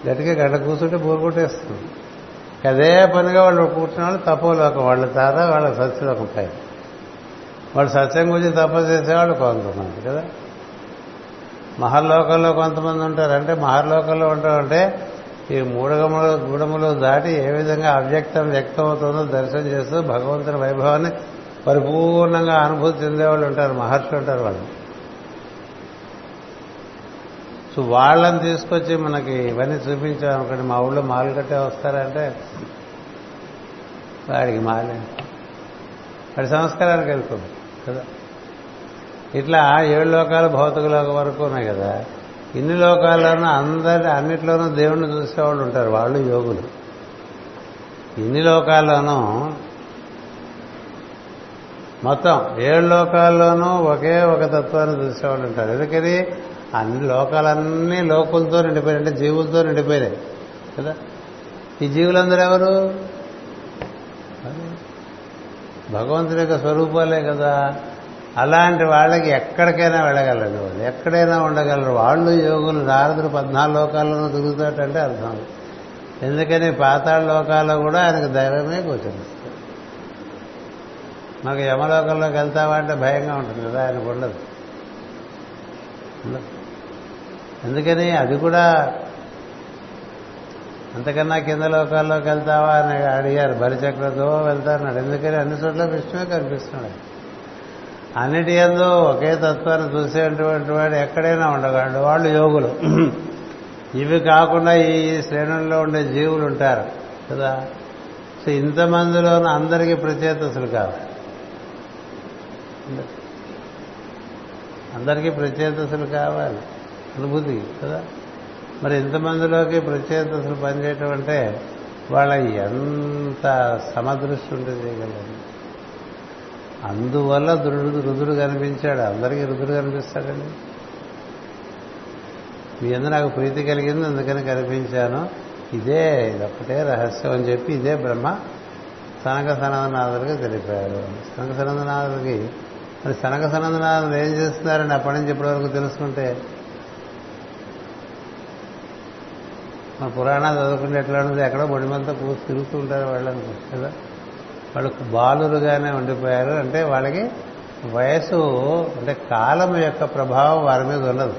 గట్టిగా గడ్డ కూర్చుంటే బోరు కొట్టేస్తుంది. అదే పనిగా వాళ్ళు కూర్చున్న వాళ్ళు తపోలోకం. వాళ్ళ తాత వాళ్ళ సత్యలోకం పై వాళ్ళు సత్యం గురించి తపస్సు చేసేవాళ్ళు కొంతమంది కదా? మహర్లోకంలో కొంతమంది ఉంటారు అంటే మహర్లోకంలో ఉంటామంటే ఈ మూడగములు గూడములు దాటి ఏ విధంగా అవ్యక్తం వ్యక్తం అవుతుందో దర్శనం చేస్తూ భగవంతుని వైభవాన్ని పరిపూర్ణంగా అనుభూతి చెందేవాళ్ళు ఉంటారు మహర్షులు ఉంటారు వాళ్ళు. సో వాళ్ళని తీసుకొచ్చి మనకి ఇవన్నీ చూపించామనుకోండి మా ఊళ్ళో మాలు కట్టే వస్తారంటే వాడికి మాలే. వాడి సంస్కారానికి వెళ్తుంది కదా. ఇట్లా ఏడు లోకాలు భౌతిక లోకం వరకు ఉన్నాయి కదా. ఇన్ని లోకాల్లోనూ అందరి అన్నిట్లోనూ దేవుణ్ణి చూసేవాళ్ళు ఉంటారు వాళ్ళు యోగులు. ఇన్ని లోకాల్లోనూ మొత్తం ఏడు లోకాల్లోనూ ఒకే ఒక తత్వాన్ని చూసేవాళ్ళు ఉంటారు. ఎందుకని? అన్ని లోకాలన్నీ లోకులతో నిండిపోయినాయి అంటే జీవులతో నిండిపోయినాయి. కదా? ఈ జీవులందరూ ఎవరు? భగవంతుని యొక్క స్వరూపాలే కదా. అలాంటి వాళ్ళకి ఎక్కడికైనా వెళ్ళగలరు. వాళ్ళు ఎక్కడైనా ఉండగలరు. వాళ్ళు యోగులు నారదుడు పద్నాలుగు లోకాల్లోనూ తిరుగుతాటంటే అర్థం. ఎందుకని పాతాళ లోకాల్లో కూడా ఆయనకు ధైర్యమే గోచరిస్తుంది మాకు యమలోకంలోకి వెళ్తావా అంటే భయంగా ఉంటుంది కదా ఆయనకు ఉండదు. ఎందుకని అది కూడా అంతకన్నా కింద లోకాల్లోకి వెళ్తావా అని అడిగారు. బలిచక్రతో వెళ్తారన్నాడు ఎందుకని అన్ని చోట్ల విష్ణువే కనిపిస్తున్నాడు. అన్నిటి ఎందు ఒకే తత్వాన్ని చూసేటువంటి వాడు ఎక్కడైనా ఉండగలడు. వాళ్ళు యోగులు. ఇవి కాకుండా ఈ శ్రేణుల్లో ఉండే జీవులు ఉంటారు కదా. సో ఇంతమందిలోనూ అందరికీ ప్రత్యేతసులు కావాలి అందరికీ ప్రత్యేతసులు కావాలి. అనుభూతి కదా. మరి ఇంతమందిలోకి ప్రత్యేతసులు పనిచేయటం అంటే వాళ్ళ ఎంత సమదృష్టి ఉంటుంది చేయగలరు? అందువల్ల దురుడు రుదుడు కనిపించాడు. అందరికీ రుదుడు కనిపిస్తాడండి. మీ అందరూ నాకు ప్రీతి కలిగింది అందుకని కనిపించాను. ఇదే ఇదొక్కటే రహస్యం అని చెప్పి ఇదే బ్రహ్మ సనక సనందనాథుడికి తెలిపాడు. సనక సనందనాథుడికి మరి సనక సనందనాథుడు ఏం చేస్తున్నారని అప్పటి నుంచి ఇప్పటి వరకు తెలుసుకుంటే మన పురాణాలు చదువుకుంటే ఎట్లా ఉంటుంది ఎక్కడో బొడిమంతా కూర్చు తిరుగుతూ ఉంటారు వాళ్ళని కదా? వాళ్ళు బాలురుగానే ఉండిపోయారు. అంటే వాళ్ళకి వయసు అంటే కాలం యొక్క ప్రభావం వారి మీద ఉండదు.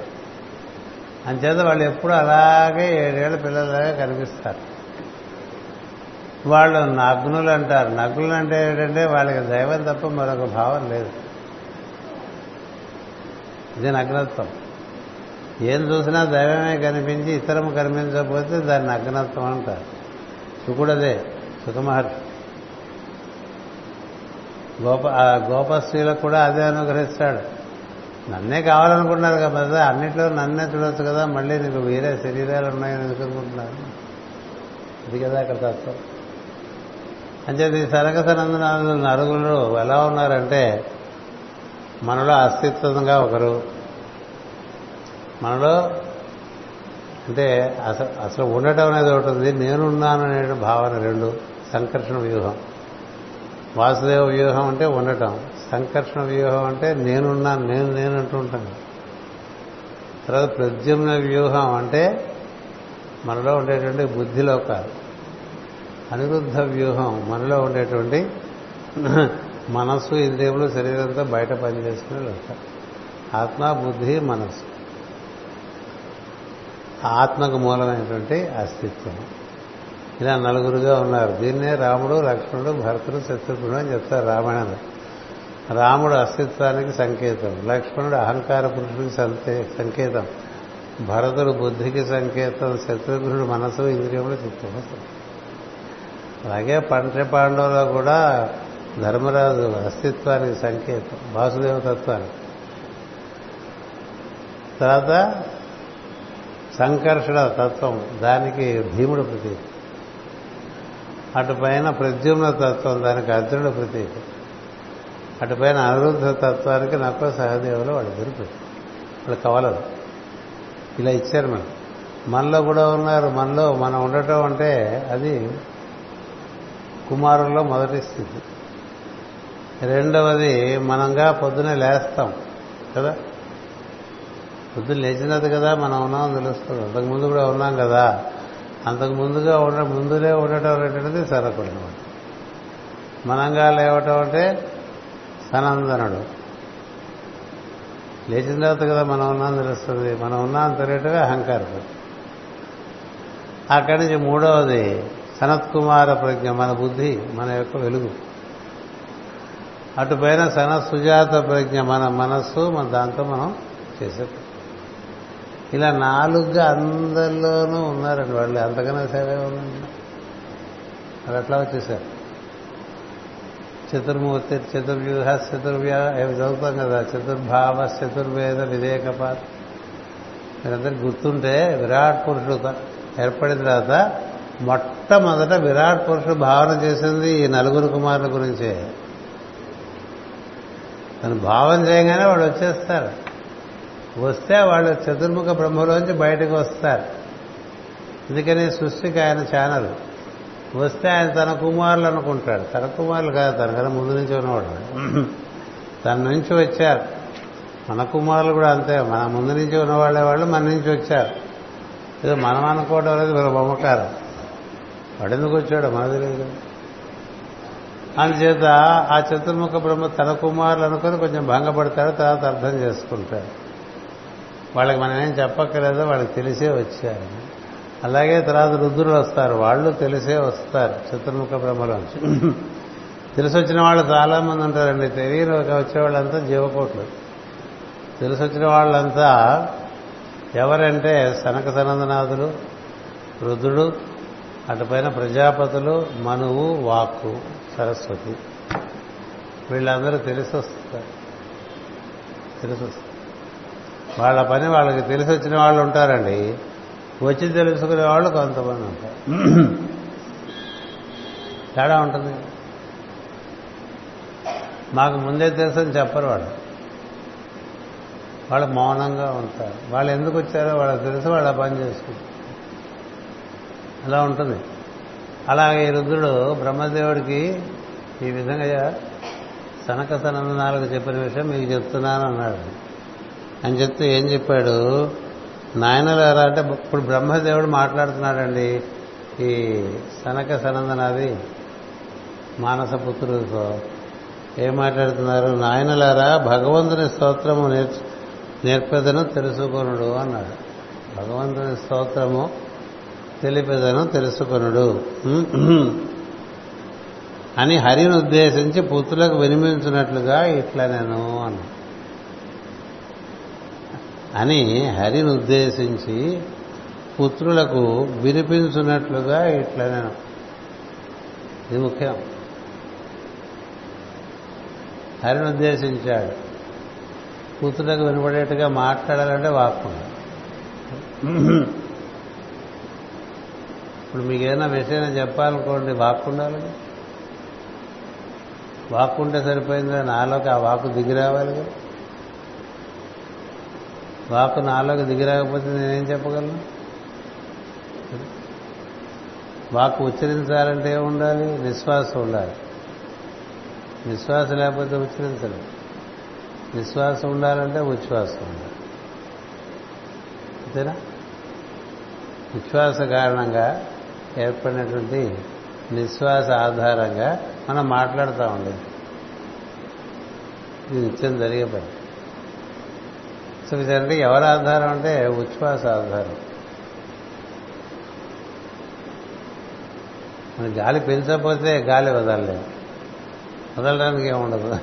అంచేత వాళ్ళు ఎప్పుడు అలాగే ఏడేళ్ళ పిల్లలాగా కనిపిస్తారు. వాళ్ళు నగ్నులు అంటారు. నగ్నులు అంటే ఏంటంటే వాళ్ళకి దైవం తప్ప మరొక భావం లేదు. ఇది నగ్నత్వం. ఏం చూసినా దైవమే కనిపించి ఇతరం కనిపించకపోతే దాన్ని నగ్నత్వం అంటారు. సుకుడదే సుఖమహర్షి గోప ఆ గోపశ్రీలకు కూడా అదే అనుగ్రహిస్తాడు. నన్నే కావాలనుకుంటున్నారు కదా అన్నిట్లో నన్నే చూడొచ్చు కదా మళ్ళీ నీకు వేరే శరీరాలు ఉన్నాయని ఎందుకు అనుకుంటున్నారు ఇది కదా అక్కడ తత్వం. అంచేది ఈ సనక సనందనాథులు నరుగులు ఎలా ఉన్నారంటే మనలో అస్తిత్వంగా ఒకరు మనలో అంటే అసలు అసలు ఉండటం అనేది ఒకటి ఉంది నేనున్నాను అనే భావన రెండు సంకర్షణ వ్యూహం. వాసుదేవ వ్యూహం అంటే ఉండటం సంకర్షణ వ్యూహం అంటే నేనున్నాను నేను నేను అంటూ ఉంటాను తర్వాత ప్రద్యుమ్న వ్యూహం అంటే మనలో ఉండేటువంటి బుద్ధిలోకాలు. అనిరుద్ధ వ్యూహం మనలో ఉండేటువంటి మనస్సు ఇంద్రియములు శరీరంతో బయట పనిచేసుకునే లోక. ఆత్మ బుద్ధి మనస్సు. ఆత్మకు మూలమైనటువంటి అస్తిత్వం. ఇలా నలుగురుగా ఉన్నారు. దీన్నే రాముడు లక్ష్మణుడు భరతుడు శత్రుఘ్నుడు అని చెప్తారు రామాయణంలో. రాముడు అస్తిత్వానికి సంకేతం లక్ష్మణుడు అహంకార పురుషుడికి సంకేతం భరతుడు బుద్ధికి సంకేతం శత్రుఘ్నుడు మనసు ఇంద్రియములు చిత్తం అలాగే పంచ పాండవులో కూడా ధర్మరాజు అస్తిత్వానికి సంకేతం వాసుదేవతత్వానికి తర్వాత సంకర్షణ తత్వం దానికి భీముడు ప్రతీక అటుపైన ప్రద్యుమ్న తత్వం దానికి అర్జునుడు ప్రతీక. అటుపైన అనిరుద్ధ తత్వానికి నక్క సహదేవులు వాళ్ళిద్దరు ప్రతీక వాళ్ళు కవలరు. ఇలా ఇచ్చారు మనం మనలో కూడా ఉన్నారు. మనలో మనం ఉండటం అంటే అది కుమారుల్లో మొదటి స్థితి. రెండవది మనంగా పొద్దునే లేస్తాం కదా? పొద్దున్న లేచినది కదా మనం ఉన్నామని తెలుస్తుంది. అంతకుముందు కూడా ఉన్నాం కదా? అంతకు ముందుగా ఉండ ముందులే ఉండటం అనేటువంటిది సరకుడు అనమాట మనంగా లేవటం అంటే సనందనుడు. లేచిన తర్వాత కదా మనం ఉన్నాం తెలుస్తుంది. మనం ఉన్నాం తెలియటమే అహంకారం అక్కడి నుంచి మూడవది సనత్కుమార ప్రజ్ఞ మన బుద్ధి మన యొక్క వెలుగు. అటుపైన సన సుజాత ప్రజ్ఞ మన మనస్సు మన దాంతో మనం చేసే ఇలా నాలుగుగా అందరిలోనూ ఉన్నారండి వాళ్ళు. అంతకన్నా సేవే ఉందండి అది అట్లా వచ్చేసారు. చతుర్మూర్తి చతుర్వ్యూహ చతుర్వ్య అవి చదువుతాం కదా? చతుర్భావ చతుర్వేద వివేకపాత. మీరందరూ గుర్తుంటే విరాట్ పురుషుడు ఏర్పడిన తర్వాత మొట్టమొదట విరాట్ పురుషుడు భావన చేసింది ఈ నలుగురు కుమారుల గురించే. తను భావన చేయగానే వాడు వచ్చేస్తారు వస్తే వాళ్ళు చతుర్ముఖ బ్రహ్మలోంచి బయటకు వస్తారు. అందుకని సృష్టికి ఆయన ఛానల్ వస్తే ఆయన తన కుమారులు అనుకుంటాడు. తన కుమారులు కాదు తనకన్నా ముందు నుంచి ఉన్నవాడు. తన నుంచి వచ్చారు. మన కుమారులు కూడా అంతే. మన ముందు నుంచి ఉన్నవాళ్ళే వాళ్ళు మన నుంచి వచ్చారు. ఏదో మనం అనుకోవడం అనేది మన బొమ్మకారం వాడు ఎందుకు వచ్చాడు మనది లేదు అందుచేత ఆ చతుర్ముఖ బ్రహ్మ తన కుమారులు అనుకుని కొంచెం భంగపడతాడు తర్వాత అర్థం చేసుకుంటాడు. వాళ్ళకి మనం ఏం చెప్పక్కర్లేదో వాళ్ళకి తెలిసే వచ్చారు. అలాగే తర్వాత రుద్రులు వస్తారు. వాళ్ళు తెలిసే వస్తారు. చతుర్ముఖ బ్రహ్మలోంచి తెలిసి వచ్చిన వాళ్ళు చాలామంది ఉంటారండి. తెలియని వచ్చే వాళ్ళంతా జీవకోట్లు. తెలిసి వచ్చిన వాళ్ళంతా ఎవరంటే సనక సనందనాథులు రుద్రుడు అటుపైన ప్రజాపతులు మనువు వాక్కు సరస్వతి. వీళ్ళందరూ తెలిసి వస్తారు తెలిసి వస్తారు వాళ్ళ పని వాళ్ళకి తెలిసి వచ్చిన వాళ్ళు ఉంటారండి. వచ్చి తెలుసుకునే వాళ్ళు కొంతమంది ఉంటారు. తేడా ఉంటుంది. మాకు ముందే తెలుసని చెప్పరు వాళ్ళు. వాళ్ళు మౌనంగా ఉంటారు. వాళ్ళు ఎందుకు వచ్చారో వాళ్ళకి తెలుసు వాళ్ళ పని చేసుకుంటారు. అలా ఉంటుంది. అలాగే ఈ రుద్రుడు బ్రహ్మదేవుడికి ఈ విధంగా సనక సనందనాలకు చెప్పిన విషయం మీకు చెప్తున్నాను అన్నాడు. అని చెప్తే ఏం చెప్పాడు? నాయనలారా అంటే ఇప్పుడు బ్రహ్మదేవుడు మాట్లాడుతున్నాడండి. ఈ సనక సనందనాది మానసపుత్రులతో ఏం మాట్లాడుతున్నారు? నాయనలారా భగవంతుని స్తోత్రము నేర్చు నేర్పేదను తెలుసుకొనుడు అన్నాడు. భగవంతుని స్తోత్రము తెలిపేదను తెలుసుకొనుడు. అని హరిని ఉద్దేశించి పుత్రులకు వినిపించినట్లుగా ఇట్లా నేను అన్నా అని హరిని ఉద్దేశించి పుత్రులకు వినిపించున్నట్లుగా ఇట్లా నేను ఇది ముఖ్యం. హరిని ఉద్దేశించాడు. పుత్రులకు వినపడేట్టుగా మాట్లాడాలంటే వాక్కుండా ఇప్పుడు మీకు ఏదైనా విషయం చెప్పాలనుకోండి వాక్కు ఉండాలి వాక్కు సరిపోయిందా నాలోకి ఆ వాక్కు దిగి రావాలి కదా వాకు నాలోకి దిగిరాకపోతే నేనేం చెప్పగలను? వాక్కు ఉచ్చరించాలంటే ఏం ఉండాలి నిశ్వాసం ఉండాలి. నిశ్వాసం లేకపోతే ఉచ్చరించడం నిశ్వాసం ఉండాలంటే ఉచ్ఛ్వాసం ఉండాలి. అంతేనా? ఉచ్ఛ్వాస కారణంగా ఏర్పడినటువంటి నిశ్వాస ఆధారంగా మనం మాట్లాడుతూ ఉండేది ఇది నిత్యం జరిగే పని. సో ఎవరు ఎవరి ఆధారం అంటే ఉచ్ఛ్వాస ఆధారం. మన గాలి పీల్చకపోతే గాలి వదలలేము వదలడానికి ఏముండదు?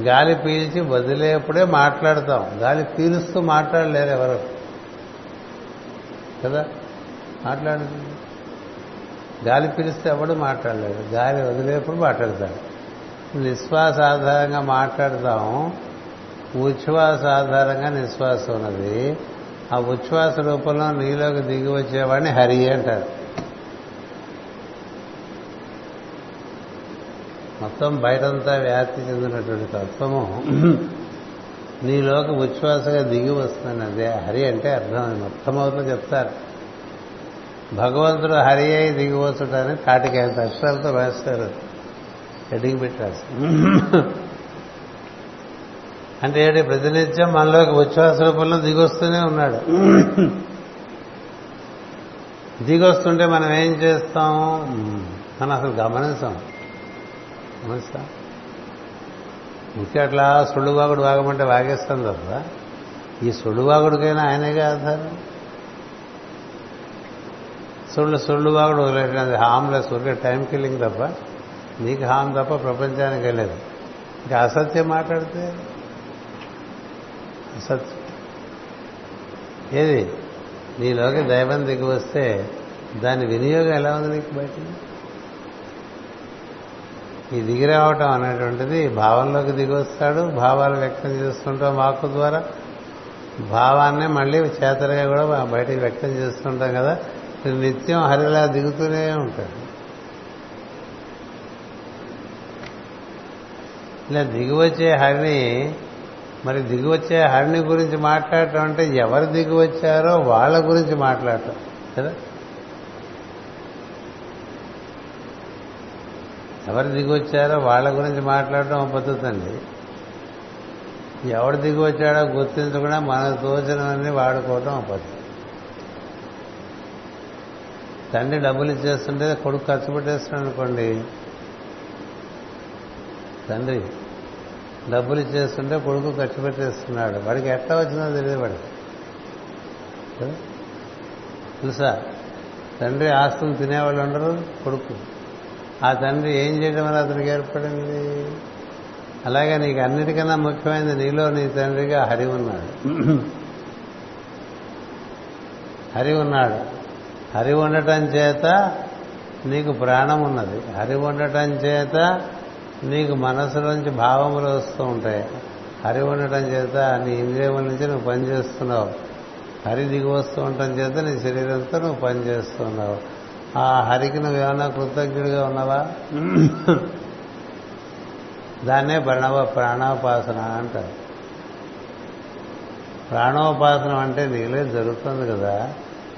గాలి పీల్చి వదిలేప్పుడే మాట్లాడతాం. గాలి పీలుస్తూ మాట్లాడలేరు ఎవరు. కదా? మాట్లాడు గాలి పీలిస్తే ఎవడు మాట్లాడలేడు? గాలి వదిలేప్పుడు మాట్లాడతాడు. నిశ్వాస ఆధారంగా మాట్లాడతాం. ఉచ్ఛ్వాస ఆధారంగా నిశ్వాసం ఉన్నది. ఆ ఉచ్ఛ్వాస రూపంలో నీలోకి దిగి వచ్చేవాడిని హరి అంటారు. మొత్తం బయటంతా వ్యాప్తి చెందినటువంటి తత్వము. నీలోకి ఉచ్ఛ్వాసగా దిగి వస్తుందని అదే. హరి అంటే అర్థం మొత్తం అవుతుంది చెప్తారు. భగవంతుడు హరి అయి దిగి వస్తుంటారని కాటికి ఎంత అక్షరాలతో వేస్తారు హెడ్డింగ్ పెట్టారు. అంటే ఏంటి ప్రతినిత్యం మనలోకి ఉచ్ఛ్వాస రూపంలో దిగొస్తూనే ఉన్నాడు. దిగొస్తుంటే మనం ఏం చేస్తాం మనం అసలు గమనిస్తాం గమనిస్తాం? ఇంకే అట్లా సుళ్ళువాగుడు వాగమంటే వాగేస్తాం తప్ప ఈ సుళ్ళువాగుడికైనా ఆయనేగా ఆధారం? సుళ్ళు సుళ్ళువాగుడు వదిలేటది హామ్లెస్ ఊరికే టైం కిల్లింగ్ తప్ప నీకు హామ్ తప్ప ప్రపంచానికి వెళ్ళేది ఇంకా అసత్యం మాట్లాడితే సత్. ఏది? నీలోకి దైవం దిగి వస్తే దాని వినియోగం ఎలా ఉంది నీకు బయట ఈ దిగి రావటం అనేటువంటిది భావంలోకి దిగి వస్తాడు భావాలు వ్యక్తం చేస్తుంటాం వాక్కు ద్వారా. భావాన్నే మళ్ళీ చేతలుగా కూడా బయటికి వ్యక్తం చేస్తుంటాం కదా నిత్యం హరిలా దిగుతూనే ఉంటాడు. ఇలా దిగివచ్చే హరిని మరి దిగివచ్చే హరిణి గురించి మాట్లాడటం అంటే ఎవరు దిగి వచ్చారో వాళ్ళ గురించి మాట్లాడటం కదా? ఎవరు దిగి వచ్చారో వాళ్ళ గురించి మాట్లాడటం పద్ధతండి. పద్ధతి ఎవడు దిగి వచ్చాడో గుర్తించకుండా మనకు తోచినవన్నీ వాడుకోవటం పద్ధతి. తండ్రి డబ్బులు ఇచ్చేస్తుంటే కొడుకు ఖర్చు పెట్టేస్తున్నాడు అనుకోండి. తండ్రి డబ్బులు ఇచ్చేస్తుంటే కొడుకు ఖర్చు పెట్టేస్తున్నాడు. వాడికి ఎట్లా వచ్చిందో తెలియదు వాడికి. తెలుసా తండ్రి ఆస్తులు తినేవాళ్ళు ఉండరు కొడుకు. ఆ తండ్రి ఏం చేయడం వల్ల అతనికి ఏర్పడింది? అలాగే నీకు అన్నిటికన్నా ముఖ్యమైనది నీలో నీ తండ్రిగా హరి ఉన్నాడు. హరి ఉన్నాడు. హరి ఉండటం చేత నీకు ప్రాణం ఉన్నది. హరి ఉండటం చేత నీకు మనసులోంచి భావములు వస్తూ ఉంటాయి. హరి ఉండటం చేత నీ ఇంద్రియముల నుంచి నువ్వు పనిచేస్తున్నావు హరి దిగి వస్తూ ఉండటం చేత నీ శరీరంతో నువ్వు పనిచేస్తున్నావు ఆ హరికి నువ్వు ఏమైనా కృతజ్ఞుడిగా ఉన్నావా? దాన్నే ప్రణవ ప్రాణోపాసన అంటారు. ప్రాణోపాసన అంటే నీలే జరుగుతుంది కదా.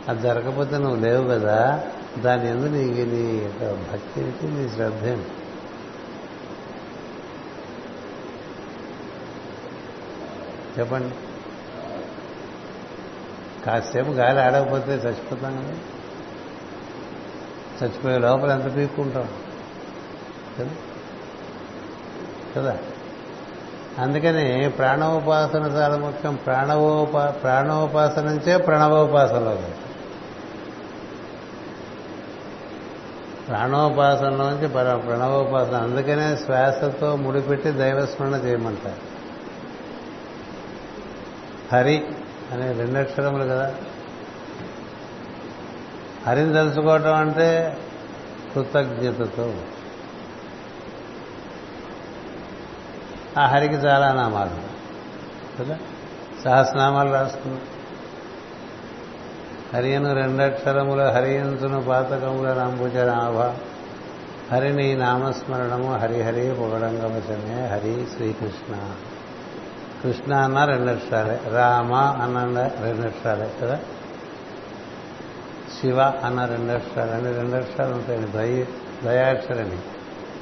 అది జరగకపోతే నువ్వు లేవు కదా. దాని ఎందు నీకు నీ భక్తి ఏంటి నీ శ్రద్ధ ఏంటి చెప్పండి. కాసేపు గాలి ఆడకపోతే చచ్చిపోతాం కదా. చచ్చిపోయే లోపల ఎంత పీక్కుంటాం? కదా? కదా? అందుకని ప్రాణోపాసన చాలా ముఖ్యం. ప్రాణవోపా ప్రాణోపాసన నుంచే ప్రణవోపాసనలో ప్రాణోపాసనలోంచి ప్రణవోపాసన. అందుకనే శ్వాసతో ముడిపెట్టి దైవస్మరణ చేయమంటారు. హరి అనే రెండక్షరములు కదా. హరిని తెలుసుకోవటం అంటే కృతజ్ఞతతో. ఆ హరికి చాలా నామాలు. కదా? సహస్రనామాలు రాసుకున్నాం. హరియను రెండక్షరముల హరియంతును పాతకముల నంబుజనాభ హరిని నామస్మరణము హరిహరి పొగడంగమచనే హరి శ్రీకృష్ణ. కృష్ణ అన్న రెండక్షరాలే రామ అన్న రెండక్షరాలే కదా? శివ అన్న రెండక్షరాలు అంటే రెండక్షరాలు ఉంటాయండి ద్వయ ద్వయాక్షరని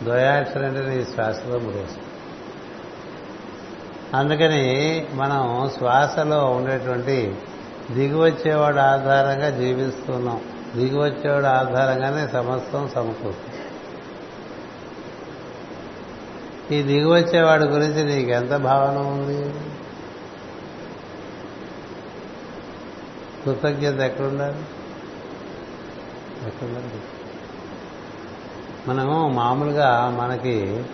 ద్వయాక్షరం అంటే నీ శ్వాసలో ముడేస్తుంది అందుకని మనం శ్వాసలో ఉండేటువంటి దిగివచ్చేవాడు ఆధారంగా జీవిస్తున్నాం. దిగివచ్చేవాడు ఆధారంగానే సమస్తం సమకూరుతుంది. ఈ దిగివచ్చేవాడి గురించి నీకు ఎంత భావన ఉంది? కృతజ్ఞత ఎక్కడుండాలి? ఎక్కడుండాలి? మనము మామూలుగా మనకి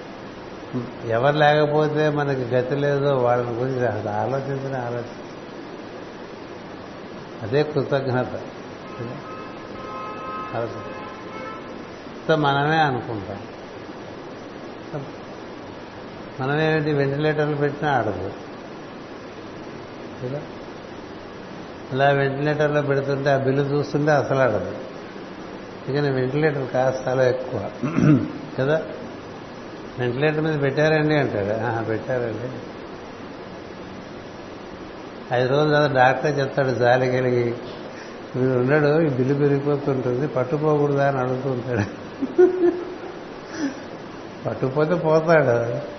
ఎవరు లేకపోతే మనకి గతి లేదో వాళ్ళని గురించి అది ఆలోచించిన ఆలోచన. అదే కృతజ్ఞత. ఆలోచన. మనమే అనుకుంటాం. మనమేమిటి వెంటిలేటర్లు పెట్టినా ఆడదు. కదా ఇలా వెంటిలేటర్లో పెడుతుంటే ఆ బిల్లు చూస్తుంటే అసలు ఆడదు. ఇక వెంటిలేటర్ కాస్త చాలా ఎక్కువ. కదా? వెంటిలేటర్ మీద పెట్టారండి అంటాడు. పెట్టారండి. ఐదు రోజుల తర్వాత డాక్టర్ చెప్తాడు జాలి కలిగి వీడు ఉన్నాడు ఈ బిల్లు పెరిగిపోతుంటుంది పట్టుకోకూడదా? అని అడుగుతుంటాడు పట్టుకుపోతే పోతాడు.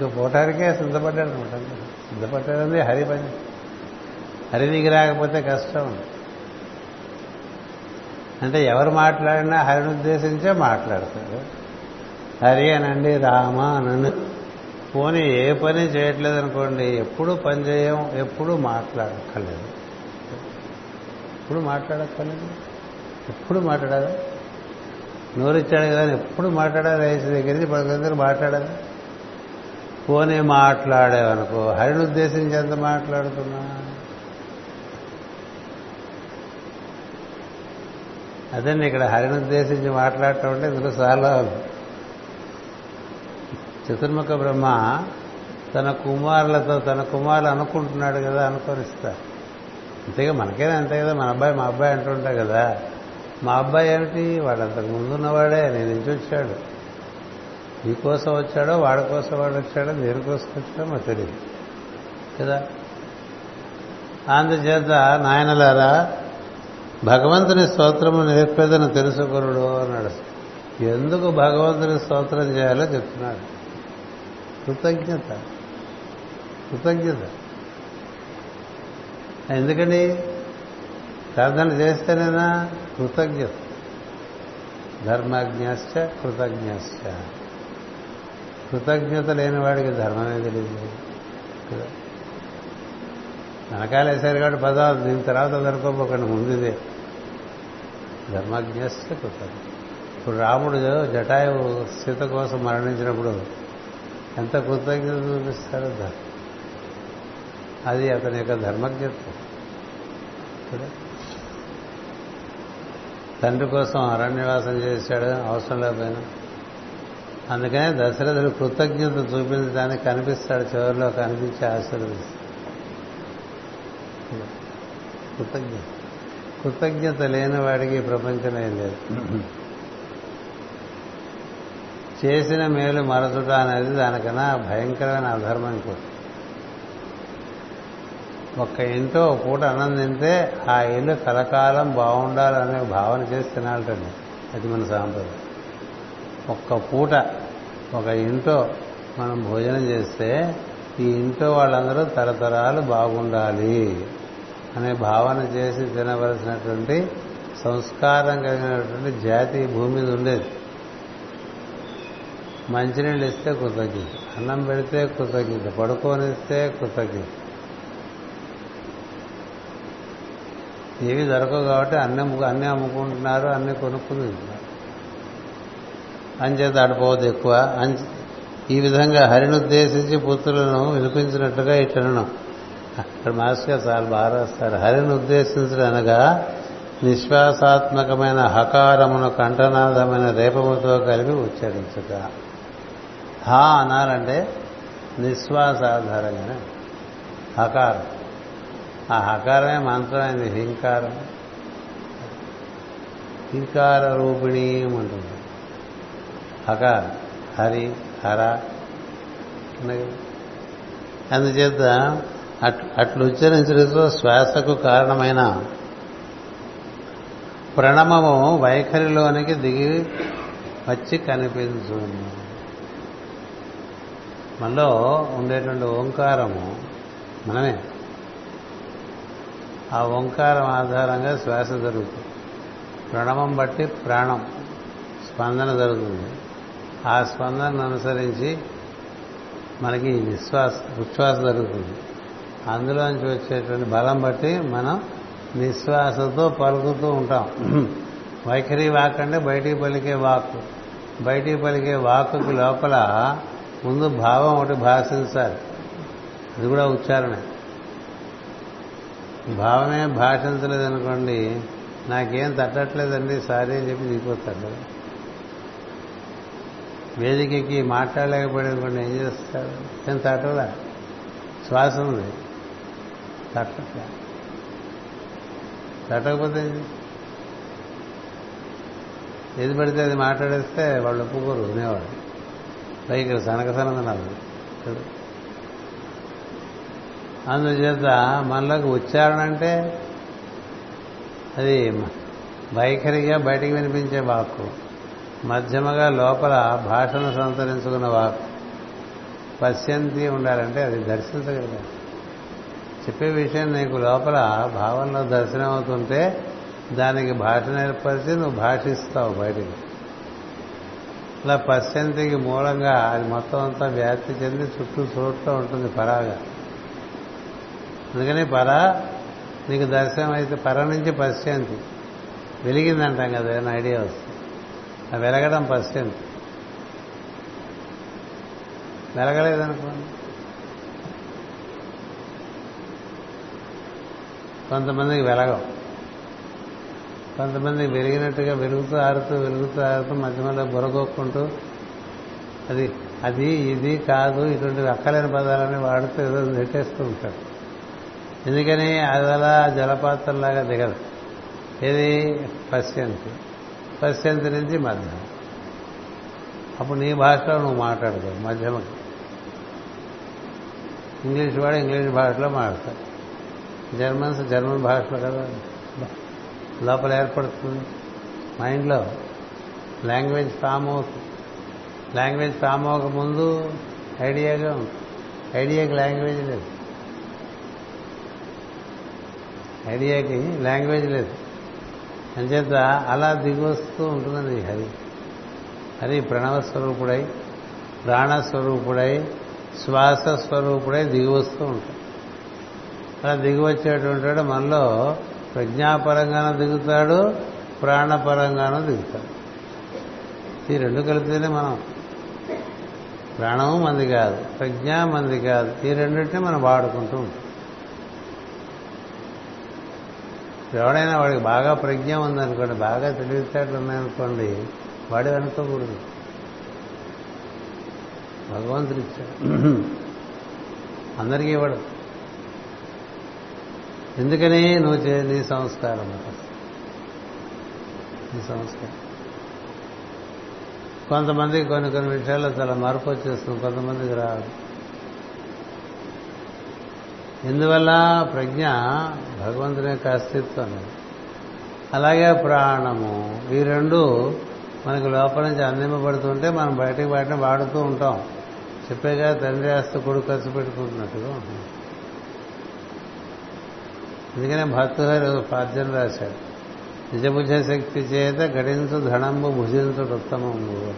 ఇంకా పోవటానికే సిద్ధపడ్డాడు అనమాట సిద్ధపడ్డాడని హరి పని. హరి దిగి రాకపోతే కష్టం. అంటే ఎవరు మాట్లాడినా హరిని ఉద్దేశించే మాట్లాడతారు. హరి అనండి రామ అనండి. పోనీ ఏ పని చేయట్లేదు అనుకోండి ఎప్పుడు పని చేయం ఎప్పుడు మాట్లాడక్కర్లేదు. ఎప్పుడు మాట్లాడక్కర్లేదు. ఎప్పుడు మాట్లాడాలి? నోరిచ్చాడు కదా అని ఎప్పుడు మాట్లాడాలి? రైస్ దగ్గర నుంచి మాట్లాడాలి. పోనే మాట్లాడేవనుకో హరిని ఉద్దేశించి ఎంత మాట్లాడుతున్నా? అదండి ఇక్కడ హరిని ఉద్దేశించి మాట్లాడటం అంటే ఇందులో చాలా చతుర్ముఖ బ్రహ్మ తన కుమారులతో తన కుమారులు అనుకుంటున్నాడు కదా అనుకొనిస్తారు అంతేగా మనకైనా అంతే కదా? మన అబ్బాయి మా అబ్బాయి అంటుంటా కదా. మా అబ్బాయి ఏమిటి? వాడు అంతకు ముందున్నవాడే నేను నుంచి వచ్చాడు. నీ కోసం వచ్చాడో వాడి కోసం వాడు వచ్చాడో దేనికోసం వచ్చాడో మాకు తెలియదు. కదా? అందుచేత నాయనలారా భగవంతుని స్తోత్రము నేర్పేదని తెలుసుకురుడు అన్నాడు. ఎందుకు భగవంతుని స్తోత్రం చేయాలో చెప్తున్నాడు. కృతజ్ఞత. కృతజ్ఞత. ఎందుకండి ప్రార్థన చేస్తేనేనా? కృతజ్ఞత. ధర్మజ్ఞాశ్చ కృతజ్ఞాశ్చ. కృతజ్ఞత లేని వాడికి ధర్మమే తెలియదు. కదా? వెనకాల కాబట్టి పదాలు దీని తర్వాత దొరకపోకండి ముందుదే. ధర్మజ్ఞశ్చ కృతజ్ఞ. ఇప్పుడు రాముడు జటాయువు సీత కోసం మరణించినప్పుడు ఎంత కృతజ్ఞత చూపిస్తారో అది అతని యొక్క ధర్మజ్ఞత తండ్రి కోసం అరణ్యవాసం చేశాడు అవసరం లేకపోయినా. అందుకనే దశరథుడు కృతజ్ఞత చూపించడానికి కనిపిస్తాడు చివరిలో కనిపించి ఆశీర్వదిస్తాడు కృతజ్ఞత. కృతజ్ఞత లేని వాడికి ఈ ప్రపంచంలో ఏం లేదు. చేసిన మేలు మరచుట అనేది దానికన్నా భయంకరమైన అధర్మం ఇంకోటి ఒక్క ఇంట్లో పూట అన్నం తింటే ఆ ఇల్లు కలకాలం బాగుండాలనే భావన చేసి తినాలటండి. అది మన సాంప్రదాయం. ఒక్క పూట ఒక ఇంట్లో మనం భోజనం చేస్తే ఈ ఇంట్లో వాళ్ళందరూ తరతరాలు బాగుండాలి అనే భావన చేసి తినవలసినటువంటి సంస్కారం కలిగినటువంటి జాతి భూమి మీద ఉండేది. మంచినీళ్ళు ఇస్తే కృతజ్ఞత అన్నం పెడితే కృతజ్ఞత పడుకోనిస్తే కృతజ్ఞత. ఏవి దొరకవు కాబట్టి అన్ని అన్నీ అమ్ముకుంటున్నారు అన్నీ కొనుక్కుని అంచేత ఆడిపోవద్దు ఎక్కువ. ఈ విధంగా హరిని ఉద్దేశించి పుత్రులను వినిపించినట్లుగా ఇట్లను అక్కడ మాస్టర్ గారు చాలా బాగా రాస్తారు. హరిని ఉద్దేశించడం అనగా నిశ్వాసాత్మకమైన హకారమును కంఠనాదమైన రేపముతో కలిపి ఉచ్చరించుట. హా అనాలంటే నిశ్వాస ఆధారంగానే హకారం. ఆ హకారమే మంత్రమైంది. హింకారం. హింకార రూపిణీ ఉంటుంది హకారం హరి హర. అందుచేత అట్ అట్లు ఉచ్చరించడంతో శ్వాసకు కారణమైన ప్రణమము వైఖరిలోనికి దిగి వచ్చి కనిపించు మనలో ఉండేటువంటి ఓంకారము మనమే. ఆ ఓంకారం ఆధారంగా శ్వాస జరుగుతుంది. ప్రణవం బట్టి ప్రాణం స్పందన జరుగుతుంది. ఆ స్పందనను అనుసరించి మనకి విశ్వాస ఉచ్ఛ్వాస జరుగుతుంది అందులోంచి వచ్చేటువంటి బలం బట్టి మనం నిశ్వాసతో పలుకుతూ ఉంటాం. వైఖరి వాక్ అంటే బయటికి పలికే వాక్ బయటికి పలికే వాక్కుకి లోపల ముందు భావం ఒకటి భాషించాలి. అది కూడా ఉచ్చారణ. భావమే భాషించలేదనుకోండి నాకేం తట్టట్లేదండి సారీ అని చెప్పి దిగిపోతాడు వేదికకి వేదికకి మాట్లాడలేకపోయాడనుకోండి ఏం చేస్తాడు ఏం తట్టలా? శ్వాస ఉంది. తట్టట్లే. తట్టకపోతే ఏది పడితే అది మాట్లాడేస్తే వాళ్ళు ఒప్పుకోరు వినేవాడు పైకి సనక సనదనాలు అందుచేత మనలోకి ఉచ్చారణ అంటే అది వైఖరిగా బయటకు వినిపించే వాక్కు. మధ్యమగా లోపల భాషను సంతరించుకున్న వారు పశ్యంతి ఉండాలంటే అది దర్శించగలిగారు. చెప్పే విషయం నీకు లోపల భావంలో దర్శనం అవుతుంటే దానికి భాష నేర్పరిచి నువ్వు భాషిస్తావు బయటికి. ఇలా పశ్చంతికి మూలంగా అది మొత్తం అంతా వ్యాప్తి చెంది చుట్టూ చోట్ల ఉంటుంది పరాగా. అందుకని పర నీకు దర్శనం అయితే పర నుంచి పశ్చంతి వెలిగిందంటాం కదా ఏదైనా ఐడియా వస్తుంది వెలగడం పశ్యంతి వెలగలేదనుకోండి. కొంతమందికి వెలగం కొంతమందికి వెలిగినట్టుగా వెలుగుతూ ఆరుతూ వెలుగుతూ ఆరుతూ మధ్య మధ్యలో బురగొక్కుంటూ అది అది ఇది కాదు ఇటువంటి అక్కలేని పదాలని వాడుతూ ఏదో నెట్టేస్తూ ఉంటాడు ఎందుకని అది అలా జలపాతంలాగా దిగదు. ఏది? పశ్యంతి. పశ్యంతి నుంచి మధ్యం అప్పుడు నీ భాషలో నువ్వు మాట్లాడతావు మధ్యమకి ఇంగ్లీష్ వాడు ఇంగ్లీష్ భాషలో మాట్లాడతాడు జర్మన్స్ జర్మన్ భాషలో కదా. లోపల ఏర్పడుతుంది. మైండ్లో లాంగ్వేజ్ ఫామ్ అవుతుంది. లాంగ్వేజ్ ఫామ్ అవ్వకముందు ఐడియాగా ఉంది ఐడియాకి లాంగ్వేజ్ లేదు. ఐడియాకి లాంగ్వేజ్ లేదు. అంచేత అలా దిగొస్తూ ఉంటుందండి హరి. హరి ప్రణవ స్వరూపుడై ప్రాణస్వరూపుడై శ్వాస స్వరూపుడై దిగివస్తూ ఉంటాడు. అలా దిగివచ్చేటువంటి మనలో ప్రజ్ఞాపరంగానూ దిగుతాడు ప్రాణపరంగానూ దిగుతాడు. ఈ రెండు కలిపితేనే మనం ప్రాణము మంది కాదు ప్రజ్ఞ మంది కాదు ఈ రెండింటినీ మనం వాడుకుంటూ ఉంటాం. ఎవడైనా వాడికి బాగా ప్రజ్ఞ ఉందనుకోండి బాగా తెలివితేటలు ఉన్నాయనుకోండి వాడి అనుకోకూడదు భగవంతుడు ఇచ్చాడు. అందరికీ ఇవ్వడు. ఎందుకని? నువ్వు చే నీ సంస్కారం. నీ సంస్కారం. కొంతమందికి కొన్ని కొన్ని విషయాల్లో చాలా మార్పు వచ్చేస్తుంది. కొంతమందికి రాదు. ఎందువల్ల ప్రజ్ఞ భగవంతుని యొక్క అస్తిత్వం అలాగే ప్రాణము ఈ రెండు మనకు లోపల నుంచి అందింపబడుతుంటే మనం బయటకు వాటిని వాడుతూ ఉంటాం. చెప్పేగా తండ్రి ఆస్తి కొడుకు ఖర్చు పెట్టుకుంటున్నట్టుగా ఉంటుంది. అందుకనే భక్తుగారు పాద్యం రాశాడు నిజభుజ శక్తి చేత గడించు ధనంబు భుజించుడు ఉత్తమంబు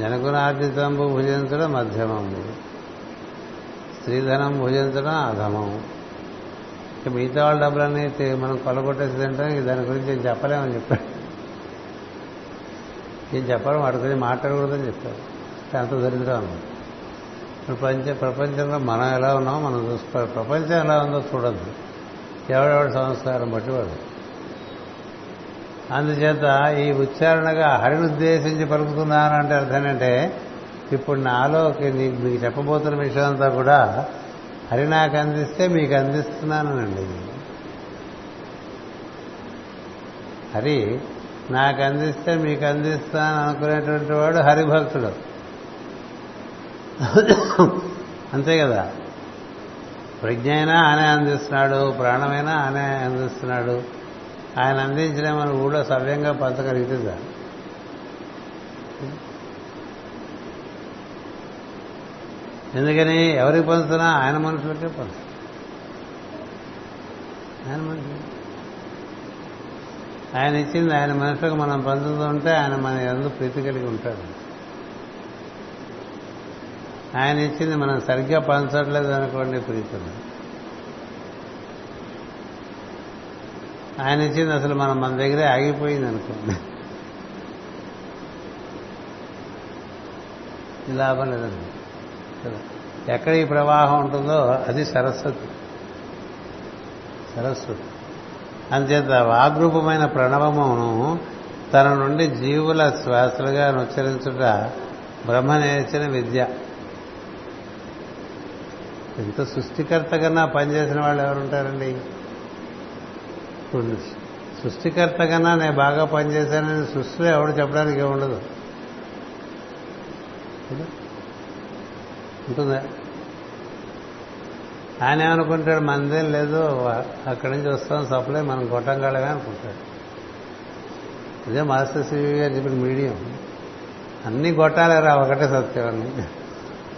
జనకునార్జితంబు భుజించడం మధ్యమంబు. స్త్రీధనం భుజించడం అధమం ఇక మిగతా వాళ్ళ డబ్బులన్నీ మనం కొలగొట్టేసి తింటాం దాని గురించి నేను చెప్పలేమని చెప్పాడు. ఏం చెప్పడం వాటి గురించి మాట్లాడకూడదని చెప్పాడు. అంత దరిద్రం అన్నమాట. ప్రపంచ ప్రపంచంలో మనం ఎలా ఉన్నామో మనం చూసుకోవాలి. ప్రపంచం ఎలా ఉందో చూడద్దు. ఎవడెవడి సంస్కారం బట్టి వాడు. అందుచేత ఈ ఉచ్చారణగా హరిని ఉద్దేశించి పలుకుతున్నానంటే అర్థం ఏంటంటే ఇప్పుడు నాలోకి మీకు చెప్పబోతున్న విషయం అంతా కూడా హరి నాకు అందిస్తే మీకు అందిస్తున్నానండి. హరి నాకు అందిస్తే మీకు అందిస్తాను అనుకునేటువంటి వాడు హరిభక్తుడు. అంతే కదా? ప్రజ్ఞ అయినా ఆనే అందిస్తున్నాడు ప్రాణమైనా ఆనే అందిస్తున్నాడు. ఆయన అందించిన మన ఊళ్ళో సవ్యంగా పంచగలిగితే ఎందుకని ఎవరికి పంచుతున్నా? ఆయన మనుషులకే పంచు. ఆయన మనుషులు ఆయన ఇచ్చింది ఆయన మనుషులకు మనం పంచుతుంటే ఆయన మన ఎందుకు ప్రీతి కలిగి ఉంటాడు. ఆయన ఇచ్చింది మనం సరిగ్గా పంచట్లేదు అనుకోండి ప్రీతి ఆయన ఇచ్చింది అసలు మనం మన దగ్గరే ఆగిపోయింది అనుకోండి. లాభం లేదండి. ఎక్కడ ఈ ప్రవాహం ఉంటుందో అది సరస్వతి. సరస్వతి అంతేత వాగ్రూపమైన ప్రణవమును తన నుండి జీవుల శ్వాసలుగా ఉచ్చరించుట బ్రహ్మ నేర్చిన విద్య. ఎంత సృష్టికర్త కన్నా పనిచేసిన వాళ్ళు ఎవరుంటారండి? ఇప్పుడు సృష్టికర్త కన్నా నేను బాగా పనిచేశానని సృష్టిలో ఎవడు చెప్పడానికి ఉండదు ఉంటుందా. ఆయన ఏమనుకుంటాడు మనదేం లేదు అక్కడి నుంచి వస్తాం సప్లై మనం కొట్టంగాళమే అనుకుంటాడు. ఇదే మాస్టర్ సివి గారు చెప్పిన మీడియం. అన్ని గొట్టాలేరా ఒకటే సత్యం అన్ని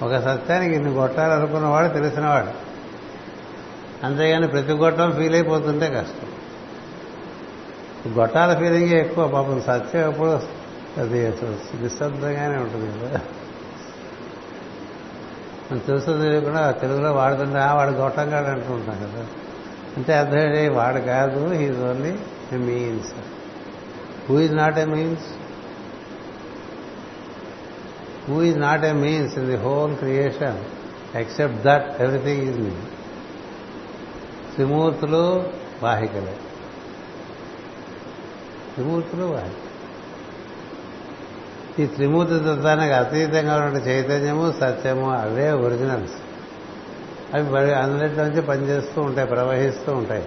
ఒక సత్యానికి ఇన్ని గొట్టాలు అనుకున్నవాడు తెలిసినవాడు అంతేగాని ప్రతి గొట్టం ఫీల్ అయిపోతుంటే కష్టం. గొట్టాల ఫీలింగే ఎక్కువ పాపం సత్యం ఎప్పుడు అది నిశ్శబ్దంగానే ఉంటుంది కదా. తెలుసు తెలియకుండా తెలుగులో వాడుతుంటే "ఆ, వాడు గొట్టంగాడు అంటుంటాం కదా. అంటే అర్థం వాడు కాదు he's only a means who is not a means who is not a means in the whole creation except that everything is మీ త్రిమూర్తులు వాహికలే. త్రిమూర్తులు వాహిక ఈ త్రిమూర్తి తత్వానికి అతీతంగా ఉన్న చైతన్యము సత్యము అవే ఒరిజినల్స్ అవి మరి అందులోంచి పనిచేస్తూ ఉంటాయి ప్రవహిస్తూ ఉంటాయి.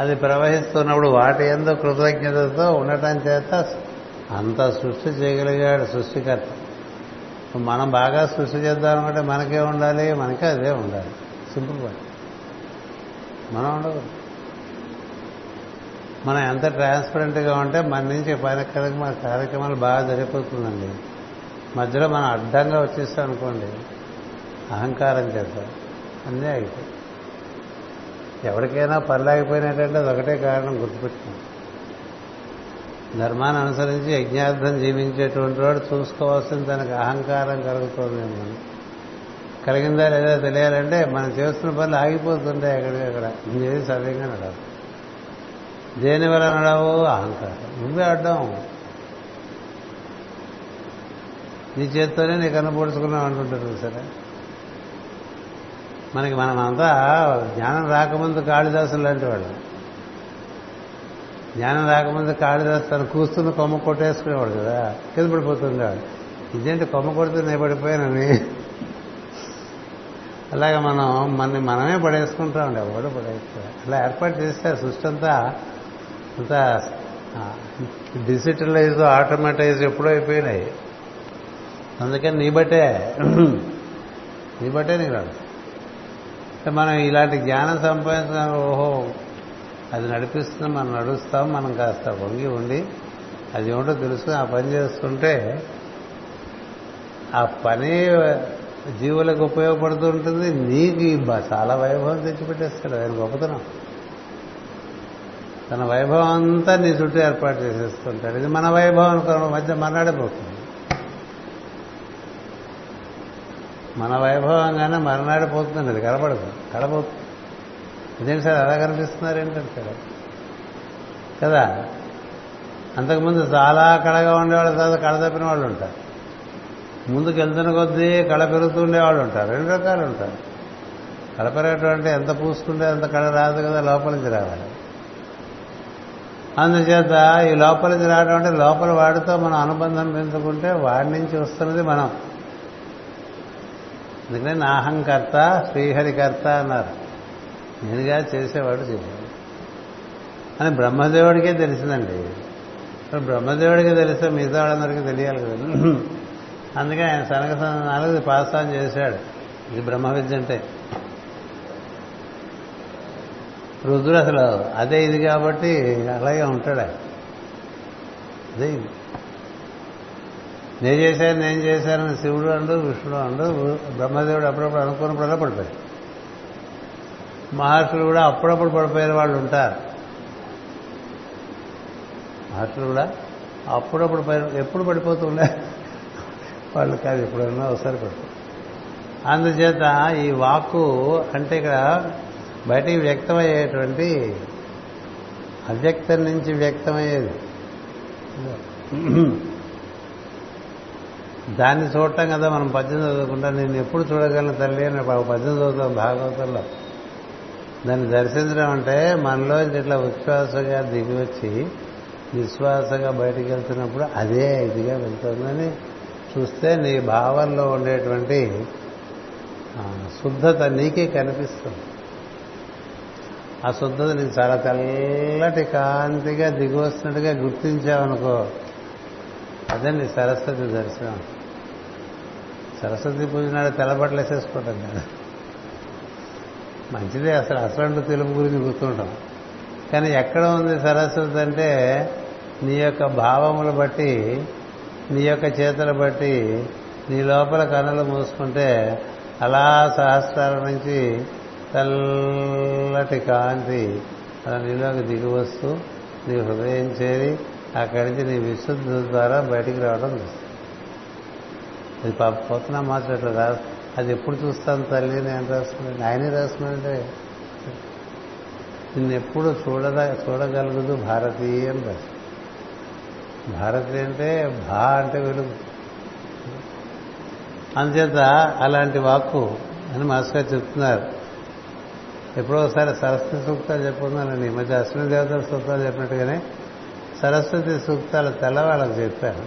అది ప్రవహిస్తున్నప్పుడు వాటి ఎందు కృతజ్ఞతతో ఉండటం చేత అంత సృష్టి చేయగలిగాడు సృష్టికర్త. మనం బాగా సృష్టి చేద్దాం అనుకుంటే మనకే ఉండాలి మనకే అదే ఉండాలి. సింపుల్ మనం ఉండదు మనం ఎంత ట్రాన్స్పరెంట్గా ఉంటే మన నుంచి పని మన కార్యక్రమాలు బాగా జరిగిపోతుందండి. మధ్యలో మనం అడ్డంగా వచ్చేస్తాం అనుకోండి అహంకారం చేద్దాం అన్నీ అయిపోయి. ఎవరికైనా పర్లేకపోయినట్టంటే అది ఒకటే కారణం గుర్తుపెట్టుకుంది ధర్మాన్ని అనుసరించి యజ్ఞార్థం జీవించేటువంటి వాడు చూసుకోవాల్సింది తనకు అహంకారం కలుగుతుంది మనం. కలిగిందా లేదా తెలియాలంటే మనం చేస్తున్న పనులు ఆగిపోతుంటే ఎక్కడికక్కడ. ఏది సవ్యంగా నడవు దేని వల్ల నడవు అహంకారం. నువ్వే అడ్డం. నీ చేత్తోనే నీకు కనపడుచుకున్నావు అంటుంటారు సరే మనకి మనం అంతా జ్ఞానం రాకముందు కాళిదాసులు లాంటి వాళ్ళు. జ్ఞానం రాకముందు కాళిదాసు తను కూస్తున్న కొమ్మ కొట్టేసుకునేవాడు కదా. కింద పడిపోతుండేవాడు. ఇదేంటి కొమ్మ కొడితే నేను పడిపోయానని? అలాగే మనం మనని మనమే పడేసుకుంటామండి ఎవడు పడేస్తా అలా ఏర్పాటు చేస్తారు సృష్టి అంతా. అంతా డిజిటలైజ్ ఆటోమేటైజ్ ఎప్పుడో అయిపోయినాయి. అందుకని నీ బట్టే నీ బట్టే నీకు రాదు. అంటే మనం ఇలాంటి జ్ఞానం సంపాదించిన ఓహో అది నడిపిస్తుంది మనం నడుస్తాం మనం కాస్త వంగి ఉండి అది ఏమిటో తెలుసుకుని ఆ పని చేస్తుంటే ఆ పని జీవులకు ఉపయోగపడుతూ ఉంటుంది నీకు చాలా వైభవం తెచ్చిపెట్టేస్తాడు ఆయన గొప్పతనం. తన వైభవం అంతా నీ చుట్టూ ఏర్పాటు చేసేస్తుంటాడు. ఇది మన వైభవం అనుకో మధ్య మన్నాడిపోతుంది మన వైభవంగానే మరణాడిపోతుంది అది కనపడదు. కడపోతుంది ఇదేంటి సార్ అలా కనిపిస్తున్నారు ఏంటంటే కదా? అంతకుముందు చాలా కళగా ఉండేవాళ్ళు తర్వాత కళ తప్పిన వాళ్ళు ఉంటారు. ముందుకు వెళ్తున్న కొద్దీ కళ పెరుగుతూ ఉండేవాళ్ళు ఉంటారు. రెండు రకాలు ఉంటారు. కళ పెరగటం అంటే ఎంత పూసుకుంటే అంత కళ రాదు కదా లోపల నుంచి రావాలి. అందుచేత ఈ లోపలికి రావడం అంటే లోపల వాడితో మనం అనుబంధం పెంచుకుంటే వాడి నుంచి వస్తున్నది మనం. అందుకనే నాహంకర్త శ్రీహరికర్త అన్నారు. నేనుగా చేసేవాడు చెప్పాడు అని బ్రహ్మదేవుడికే తెలిసిందండి. బ్రహ్మదేవుడికి తెలిస్తే మిగతా వాళ్ళందరికీ తెలియాలి కదా. అందుకే ఆయన సనక నాలుగు పాస్ చేశాడు. ఇది బ్రహ్మ విద్య అంటే. రుద్రుడు అసలు అదే ఇది కాబట్టి అలాగే ఉంటాడు అదే ఇది. నేను చేశాను నేను చేశానని శివుడు అండు విష్ణుడు అండు బ్రహ్మదేవుడు అప్పుడప్పుడు అనుకున్నప్పుడల్లా పడిపోయాడు. మహర్షులు కూడా అప్పుడప్పుడు పడిపోయిన వాళ్ళు ఉంటారు. మహర్షులు కూడా అప్పుడప్పుడు పడి- ఎప్పుడు పడిపోతుండే వాళ్ళు కాదు ఎప్పుడన్నా ఒకసారి పడిపో అందుచేత ఈ వాక్కు అంటే ఇక్కడ బయటికి వ్యక్తమయ్యేటువంటి అవ్యక్తం నుంచి వ్యక్తమయ్యేది. దాన్ని చూడటం కదా మనం పద్యం చదువుకుంటా. నేను ఎప్పుడు చూడగలను తల్లి అని పద్యం చదువుతాం భాగవతంలో. దాన్ని దర్శించడం అంటే మనలో ఇట్లా ఉచ్ఛ్వాసగా దిగి వచ్చి నిశ్వాసగా బయటికి వెళ్తున్నప్పుడు అదే ఇదిగా వెళ్తుందని చూస్తే నీ భావంలో ఉండేటువంటి శుద్ధత నీకే కనిపిస్తుంది. ఆ శుద్ధత నీకు చాలా తెల్లటి కాంతిగా దిగివస్తున్నట్టుగా గుర్తించావనుకో అదే నీ సరస్వతి దర్శనం. సరస్వతి పూజ నాడు తెల్లబట్టలు వేసేసుకుంటాం కదా. మంచిదే అసలు అసలు తెలుపు గురించి గుర్తుంటాం. కానీ ఎక్కడ ఉంది సరస్వతి అంటే నీ యొక్క భావములు బట్టి నీ యొక్క చేతులు బట్టి నీ లోపల కన్నులు మూసుకుంటే అలా సహస్రాల నుంచి తెల్లటి కాంతి. అలా నీలోకి దిగి వస్తూ నీ హృదయం చేరి అక్కడి నుంచి నీ విశుద్ధి ద్వారా బయటికి రావడం చూస్తుంది అది పాప మాత్రం ఇట్లా రా అది ఎప్పుడు చూస్తాను తల్లి నేను రాసుకున్నాను ఆయనే రాసుకున్నానంటే నిన్నెప్పుడు చూడద చూడగలుగుదు భారతీయ అని రాసు భారతీయ అంటే భా అంటే వెలుగు. అందుచేత అలాంటి వాక్కు అని మాస్టర్ చెప్తున్నారు. ఎప్పుడో ఒకసారి సరస్వతి సూక్తాలు చెప్పుకున్నానండి ఈ మధ్య అశ్విని దేవతల సూక్తాలు చెప్పినట్టుగానే సరస్వతి సూక్తాలు తెల్లవాళ్ళకి చెప్పారు.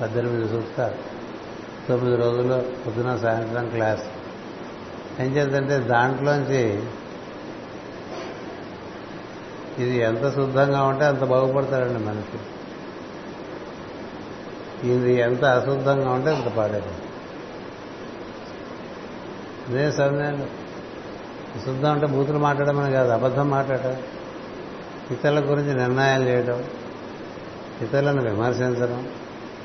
పద్దెనిమిది సూక్తాలు. తొమ్మిది రోజులు పొద్దున సాయంత్రం క్లాస్. ఏం చేద్దంటే దాంట్లోంచి ఇది ఎంత శుద్ధంగా ఉంటే అంత బాగుపడతాడండి మనిషి. ఇది ఎంత అశుద్ధంగా ఉంటే అంత పాడేది అదే సమయంలో శుద్ధం అంటే బూతులు మాట్లాడమని కాదు అబద్ధం మాట్లాడటం. ఇతరుల గురించి నిర్ణయాలు చేయడం ఇతరులను విమర్శించడం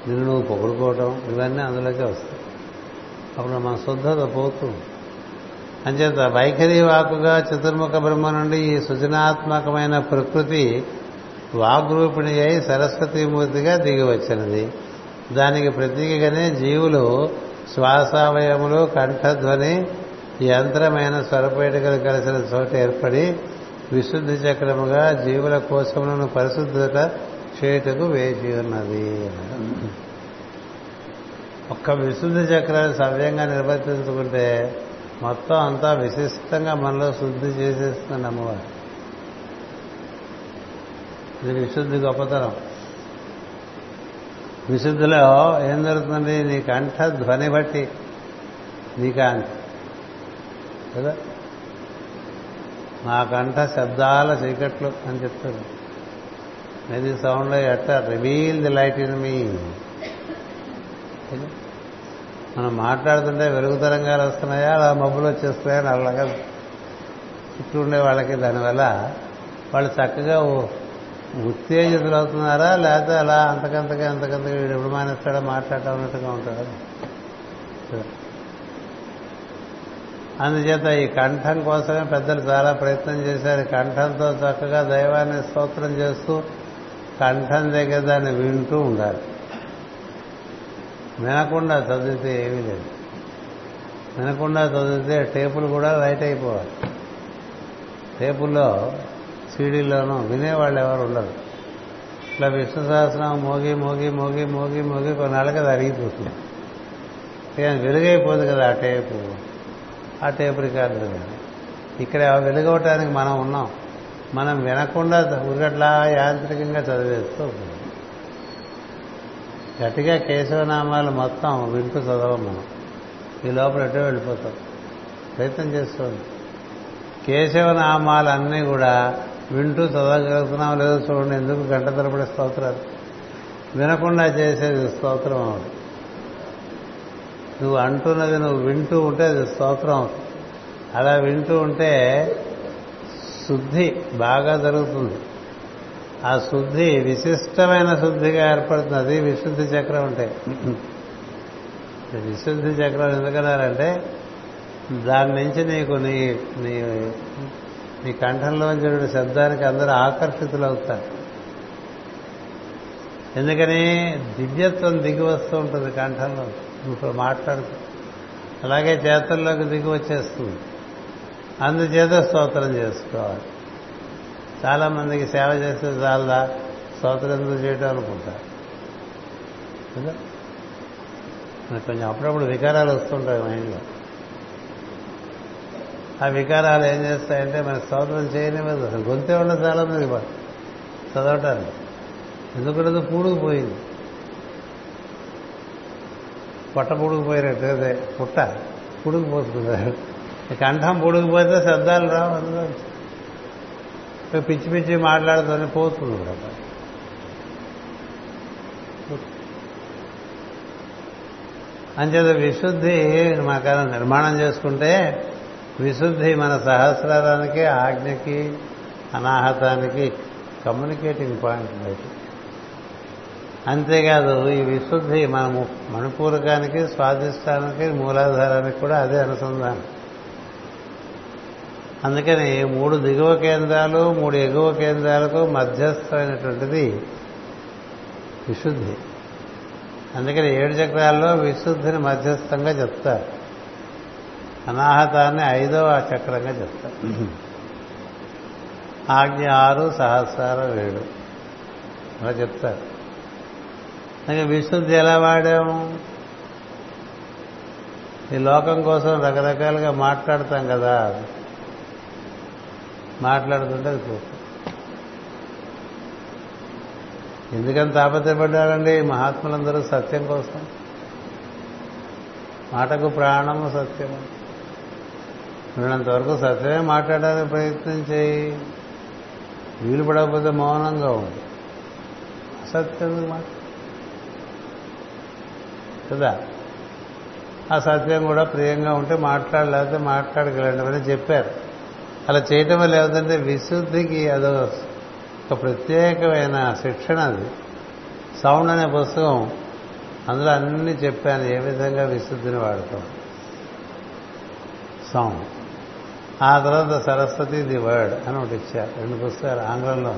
నిన్ను నువ్వు పొగుడుకోవటం ఇవన్నీ అందులోకే వస్తాయి. అప్పుడు మన శుద్ధత పోతుంది అంచేత వైఖరి వాకుగా చతుర్ముఖ బ్రహ్మ నుండి ఈ సృజనాత్మకమైన ప్రకృతి వాగ్రూపిణి అయి సరస్వతీమూర్తిగా దిగి వచ్చినది దానికి ప్రతీకగానే జీవులు శ్వాసావయములు కంఠధ్వని యంత్రమైన స్వరపేటికలు కలిసిన చోట ఏర్పడి విశుద్ధి చక్రముగా జీవుల కోసములను పరిశుద్ధత చేయుటకు వేచి ఉన్నది. ఒక్క విశుద్ధి చక్రాన్ని సవ్యంగా నిర్వర్తించుకుంటే మొత్తం అంతా విశిష్టంగా మనలో శుద్ధి చేసేస్తుంది అమ్మవారు ఇది విశుద్ధి గొప్పతనం. విశుద్ధిలో ఏం జరుగుతుంది నీ కంఠ ధ్వని బట్టి నీ కాంతి. కదా? నాకంట శబ్దాల చీకట్లు అని చెప్తారు. ఇది సౌండ్లో ఎట్ట? Reveal the light in me మనం మాట్లాడుతుంటే వెలుగు తరంగాలు వస్తున్నాయా? అలా మబ్బులు వచ్చేస్తున్నాయా? అలాగా చుట్టూ ఉండే వాళ్ళకి దానివల్ల వాళ్ళు చక్కగా ఉత్తేజితులు అవుతున్నారా? లేకపోతే అలా అంతకంతగా అంతకంతగా వీడు ఎప్పుడు మానేస్తాడో మాట్లాడటం అన్నట్టుగా ఉంటాడు అందుచేత ఈ కంఠం కోసమే పెద్దలు చాలా ప్రయత్నం చేశారు. కంఠంతో చక్కగా దైవాన్ని స్తోత్రం చేస్తూ కంఠం దగ్గర దాన్ని వింటూ ఉండాలి. వినకుండా చదివితే ఏమీ లేదు. వినకుండా చదివితే టేపులు కూడా లైట్ అయిపోవాలి. టేపుల్లో సీడీల్లోనూ వినేవాళ్ళు ఎవరు ఉండరు. ఇట్లా విష్ణు సహస్రం మోగి మోగి మోగి మోగి మోగి కొన్నాళ్ళకి అది అరిగిపోతుంది. వెలుగైపోదు కదా ఆ టేపు. ఆ టేప్ రికార్డు ఇక్కడ వెలుగవటానికి మనం ఉన్నాం. మనం వినకుండా ఉరిగట్లా యాంత్రికంగా చదివేస్తూ గట్టిగా కేశవనామాలు మొత్తం వింటూ చదవం మనం. ఈ లోపల ఎటో వెళ్ళిపోతాం. ప్రయత్నం చేసుకోండి కేశవనామాలన్నీ కూడా వింటూ చదవగలుగుతున్నాం. లేదో చూడండి ఎందుకు గంట తరబడి స్తోత్రాలు? వినకుండా చేసేది స్తోత్రం అవుతుంది నువ్వు అంటున్నది నువ్వు వింటూ ఉంటే అది స్తోత్రం. అవుతుంది అలా వింటూ ఉంటే శుద్ధి బాగా జరుగుతుంది. ఆ శుద్ధి విశిష్టమైన శుద్ధిగా ఏర్పడుతుంది అది విశుద్ధి చక్రం అంటే. విశుద్ధి చక్రం ఎందుకన్నారంటే దాని నుంచి నీకు నీ నీ నీ కంఠంలోంచి శబ్దానికి అందరూ ఆకర్షితులు అవుతారు ఎందుకని? దివ్యత్వం దిగి వస్తూ ఉంటుంది కంఠంలో ఇప్పుడు మాట్లాడుకు. అలాగే చేతల్లోకి దిగి వచ్చేస్తుంది. అందుచేత స్తోత్రం చేసుకోవాలి. చాలా మందికి సేవ చేస్తే చాలా స్తోత్రం ఎందుకు చేయటం అనుకుంటారు. కదా? మనకు కొంచెం అప్పుడప్పుడు వికారాలు వస్తుంటాయి మైండ్లో. ఆ వికారాలు ఏం చేస్తాయంటే మన స్తోత్రం చేయనివ్వదు అసలు గొంతే ఉండదు చాలా మంది చదవటానికి. ఎందుకంటే పూడుకుపోయింది. పొట్ట పుడుకుపోయినట్టు అదే పుట్ట పుడుకుపోతున్నారు కంఠం పుడుకుపోతే శబ్దాలు రావు అందులో. పిచ్చి పిచ్చి మాట్లాడుతూనే పోతుంది కూడా. అంచేత విశుద్ధి మనకు నిర్మాణం చేసుకుంటే విశుద్ధి మన సహస్రానికి ఆజ్ఞకి అనాహతానికి కమ్యూనికేటింగ్ పాయింట్ బయట అంతేకాదు ఈ విశుద్ధి మన మణిపూరకానికి స్వాధిష్టానికి మూలాధారానికి కూడా అదే అనుసంధానం. అందుకని మూడు దిగువ కేంద్రాలు మూడు ఎగువ కేంద్రాలకు మధ్యస్థమైనటువంటిది విశుద్ధి. అందుకని ఏడు చక్రాల్లో విశుద్ధిని మధ్యస్థంగా చెప్తారు. అనాహతాన్ని ఐదవ చక్రంగా చెప్తారు. ఆజ్ఞ ఆరు సహస్రారం ఏడు. అలా చెప్తారు. అందుకే విశుద్ధి ఎలా వాడాము? ఈ లోకం కోసం రకరకాలుగా మాట్లాడతాం కదా. మాట్లాడుతుంటే అది పోతుంది. ఎందుకని తాపత్రపడ్డారండి మహాత్ములందరూ సత్యం కోసం. మాటకు ప్రాణము సత్యము. వీళ్ళంతవరకు సత్యమే మాట్లాడడానికి ప్రయత్నం చేయి. వీలు పడకపోతే మౌనంగా ఉంది అసత్యం మాట. కదా ఆ సత్యం కూడా ప్రియంగా ఉంటే మాట్లాడలేకపోతే మాట్లాడగలండి అని చెప్పారు. అలా చేయటం వల్ల ఏమిటంటే విశుద్ధికి అదో ఒక ప్రత్యేకమైన శిక్షణ అది. సౌండ్ అనే పుస్తకం అందులో అన్ని చెప్పాను ఏ విధంగా విశుద్ధిని వాడతాం. సౌండ్. ఆ తర్వాత సరస్వతి ది వర్డ్ అని ఒకటి ఇచ్చారు. రెండు పుస్తకాలు ఆంగ్లంలో.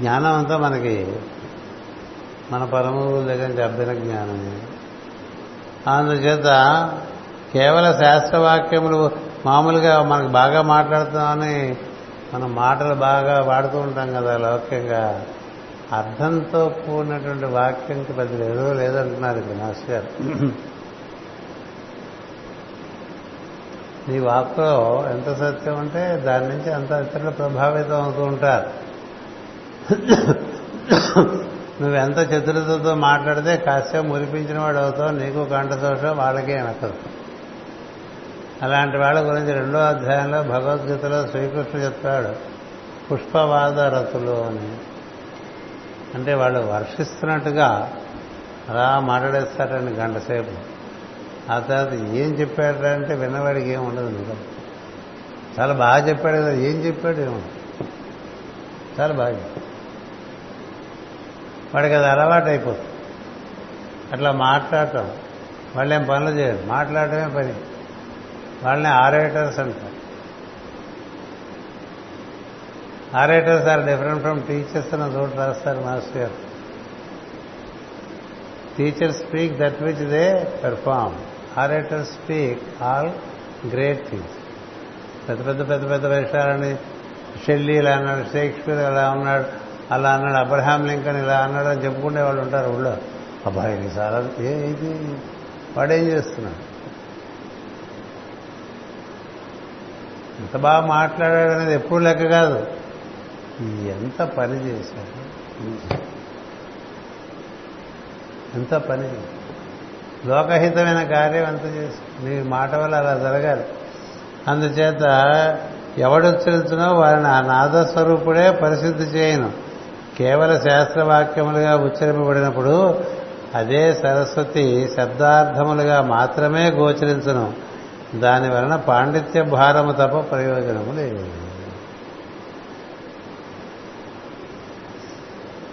జ్ఞానం అంతా మనకి మన పరమగురుల దగ్గర నుంచి జ్ఞానం అందుచేత కేవల శాస్త్రవాక్యములు మామూలుగా మనకు బాగా మాట్లాడుతామని మనం మాటలు బాగా వాడుతూ ఉంటాం కదా లౌక్యంగా. అర్థంతో కూడినటువంటి వాక్యంకి పెద్ద ఏదో లేదంటున్నారు ఇక్కడ మాస్టర్ గారు. నీ వాక్లో ఎంత సత్యం ఉంటే దాని నుంచి అంత ఇతరులు ప్రభావితం అవుతూ ఉంటారు. నువ్వు ఎంత చతురతతో మాట్లాడితే కాస్త మురిపించిన వాడు అవుతావు నీకు కంఠదోషం వాళ్ళకే అనకదు అలాంటి వాళ్ళ గురించి రెండో అధ్యాయంలో భగవద్గీతలో శ్రీకృష్ణుడు చెప్తాడు పుష్పవాద రతులు అని. అంటే వాళ్ళు వర్షిస్తున్నట్టుగా అలా మాట్లాడేస్తారండి గంట సేపు. ఆ తర్వాత ఏం చెప్పాడంటే విన్నవాడికి ఏం ఉండదు నీకు. చాలా బాగా చెప్పాడు కదా ఏం చెప్పాడు ఏముండదు చాలా బాగా చెప్పాడు. వాడికి అది అలవాటు అయిపోతుంది అట్లా మాట్లాడటం వాళ్ళేం పనులు చేయరు. మాట్లాడటమే పని. వాళ్ళని ఆరేటర్స్ అంటారు. Orators are different from teachers అని చోటు రాస్తారు మాస్టర్ గారు. Teachers speak that which they perform. Orators speak all great things. పెద్ద పెద్ద పెద్ద పెద్ద విషయాలని షెల్లీ ఇలా అన్నాడు షేక్స్పియర్ ఇలా ఉన్నాడు. అలా అన్నాడు అబ్రహాం లింకన్ ఇలా అన్నాడు అని చెప్పుకునే వాళ్ళు ఉంటారు ఊళ్ళో. అబ్బాయి ఇది చాలా ఏ ఇది? వాడేం చేస్తున్నాడు? ఎంత బాగా మాట్లాడాడు అనేది ఎప్పుడు లెక్క కాదు. ఎంత పని చేశాడు? ఎంత పని లోకహితమైన కార్యం ఎంత చేసి నీ మాట వల్ల అలా జరగాలి. అందుచేత ఎవడు ఉచ్చరించినో వారిని ఆ నాదస్వరూపుడే పరిశుద్ధి చేయను. కేవల శాస్త్రవాక్యములుగా ఉచ్చరింపబడినప్పుడు అదే సరస్వతి శబ్దార్థములుగా మాత్రమే గోచరించను. దాని వలన పాండిత్య భారము తప్ప ప్రయోజనము లేదు.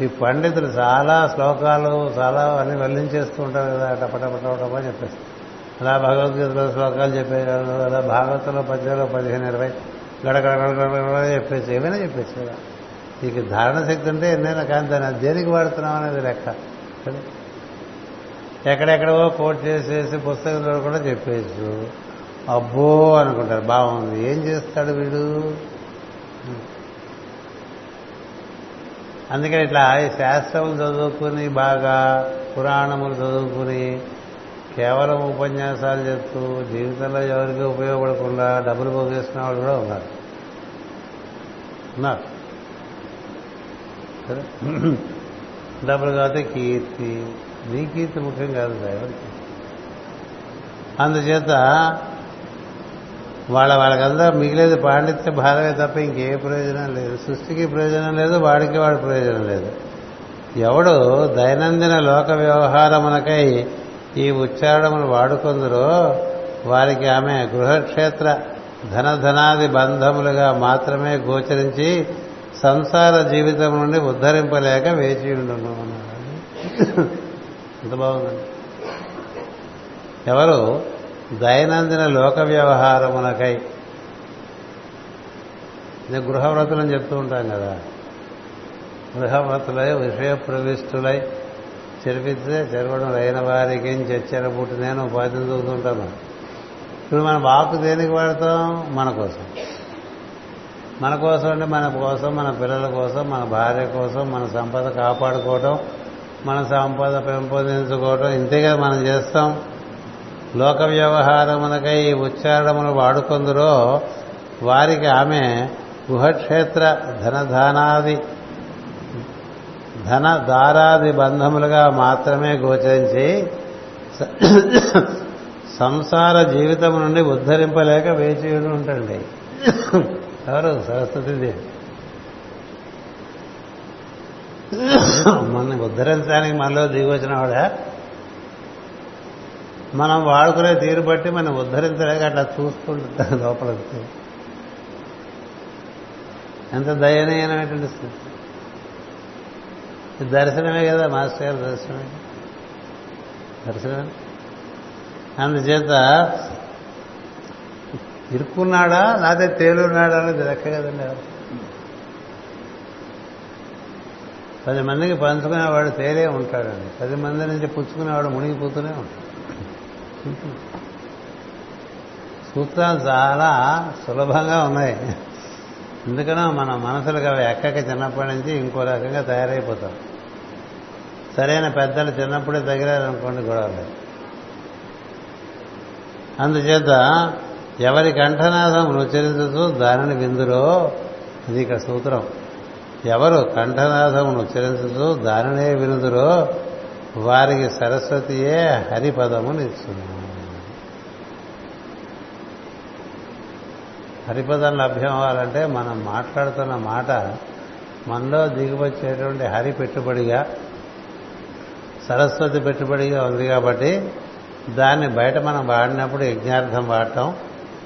ఈ పండితులు చాలా శ్లోకాలు చాలా అన్ని వెల్లించేస్తూ ఉంటారు కదా టపటపటపటప చెప్పేసి. అలా భగవద్గీతలో శ్లోకాలు చెప్పేవాళ్ళు అలా భాగవతంలో పద్యంలో పదిహేను ఇరవై గడగడ గడగడ చెప్పేసి ఏమైనా చెప్పేసేవాళ్ళు నీకు ధారణ శక్తి ఉంటే ఎన్నైనా కానీ దాన్ని దేనికి వాడుతున్నాం అనేది లెక్క. ఎక్కడెక్కడవో ఎక్కడెక్కడో కోట్ చేసేసి పుస్తకం చూడకుండా చెప్పేసు అబ్బో అనుకుంటారు. బాగుంది. ఏం చేస్తాడు వీడు? అందుకని ఇట్లా ఈ శాస్త్రములు చదువుకుని బాగా పురాణములు చదువుకుని కేవలం ఉపన్యాసాలు చెప్తూ జీవితంలో ఎవరికి ఉపయోగపడకుండా డబ్బులు పోగేసిన వాళ్ళు కూడా ఉన్నారు. ఉన్నారు. డబ్బులు కాబట్టి కీర్తి. నీ కీర్తి ముఖ్యం కాదు ఎవరికి అందుచేత వాళ్ళ వాళ్ళకంతా మిగిలేదు పాండిత్య భారమే తప్ప ఇంకే ప్రయోజనం లేదు. సృష్టికి ప్రయోజనం లేదు వాడికి వాడి ప్రయోజనం లేదు. ఎవడు దైనందిన లోక వ్యవహారమునకై ఈ ఉచ్చారణములు వాడుకుందరో వారికి ఆమె గృహక్షేత్ర ధనధనాది బంధములుగా మాత్రమే గోచరించి సంసార జీవితం నుండి ఉద్ధరింపలేక వేచి ఉండను అన్నారు ఎంత బాగుందండి. ఎవరు? దైనందిన లోక వ్యవహారమునకై. నేను గృహవ్రతులని చెప్తూ ఉంటాం కదా. గృహవ్రతులై విషయ ప్రవిష్టులై చెరిపిస్తే చెరవడం అయిన వారికి చచ్చెర పుట్టి నేను ఉపాధి చదువుతుంటాను ఇప్పుడు మన వాకు దేనికి వాడతాం? మన కోసం. మన కోసం అంటే మన కోసం మన పిల్లల కోసం మన భార్య కోసం మన సంపద కాపాడుకోవటం మన సంపద పెంపొందించుకోవటం ఇంతే కదా మనం చేస్తాం. లోక వ్యవహారమునకై ఈ ఉచ్చారణములు వాడుకొందరో వారికి ఆమె గుహక్షేత్ర ధనధానాది ధన దారాది బంధములుగా మాత్రమే గోచరించి సంసార జీవితం నుండి ఉద్ధరింపలేక వేచి ఉంటండి ఎవరు? సరస్వతీదేవి. మన ఉద్ధరించడానికి మనలో దిగొచ్చిన వాడ? మనం వాడుకునే తీరు బట్టి మనం ఉద్ధరించలేక అట్లా చూసుకుంటుంది లోపలికి. ఎంత దయనీయమైనటువంటి స్థితి. దర్శనమే కదా మాస్టర్ గారు దర్శనమే. దర్శనమే. అందుచేత ఇరుక్కున్నాడా? లేకపోతే తేలున్నాడా అనేది లెక్క కదండి పది మందికి పంచుకునేవాడు తేలే ఉంటాడండి. పది మంది నుంచి పుచ్చుకునేవాడు మునిగిపోతూనే ఉంటాడు. సూత్రాలు చాలా సులభంగా ఉన్నాయి. ఎందుకనో మన మనసులకు అవి ఎక్కక చిన్నప్పటి నుంచి ఇంకో రకంగా తయారైపోతాం. సరైన పెద్దలు చిన్నప్పుడే తగిలారనుకోండి గొడవలేదు అందుచేత ఎవరి కంఠనాదం ఉచ్చరించదు దానిని విందురో అది ఇక్కడ సూత్రం. ఎవరు కంఠనాథమును ఉచ్చరించదు దానినే వినుదురో వారికి సరస్వతియే హరిపదమునిస్తుంది హరిపదం లభ్యం అవ్వాలంటే మనం మాట్లాడుతున్న మాట మనలో దిగువచ్చేటువంటి హరి పెట్టుబడిగా సరస్వతి పెట్టుబడిగా ఉంది కాబట్టి దాన్ని బయట మనం వాడినప్పుడు యజ్ఞార్థం వాడటం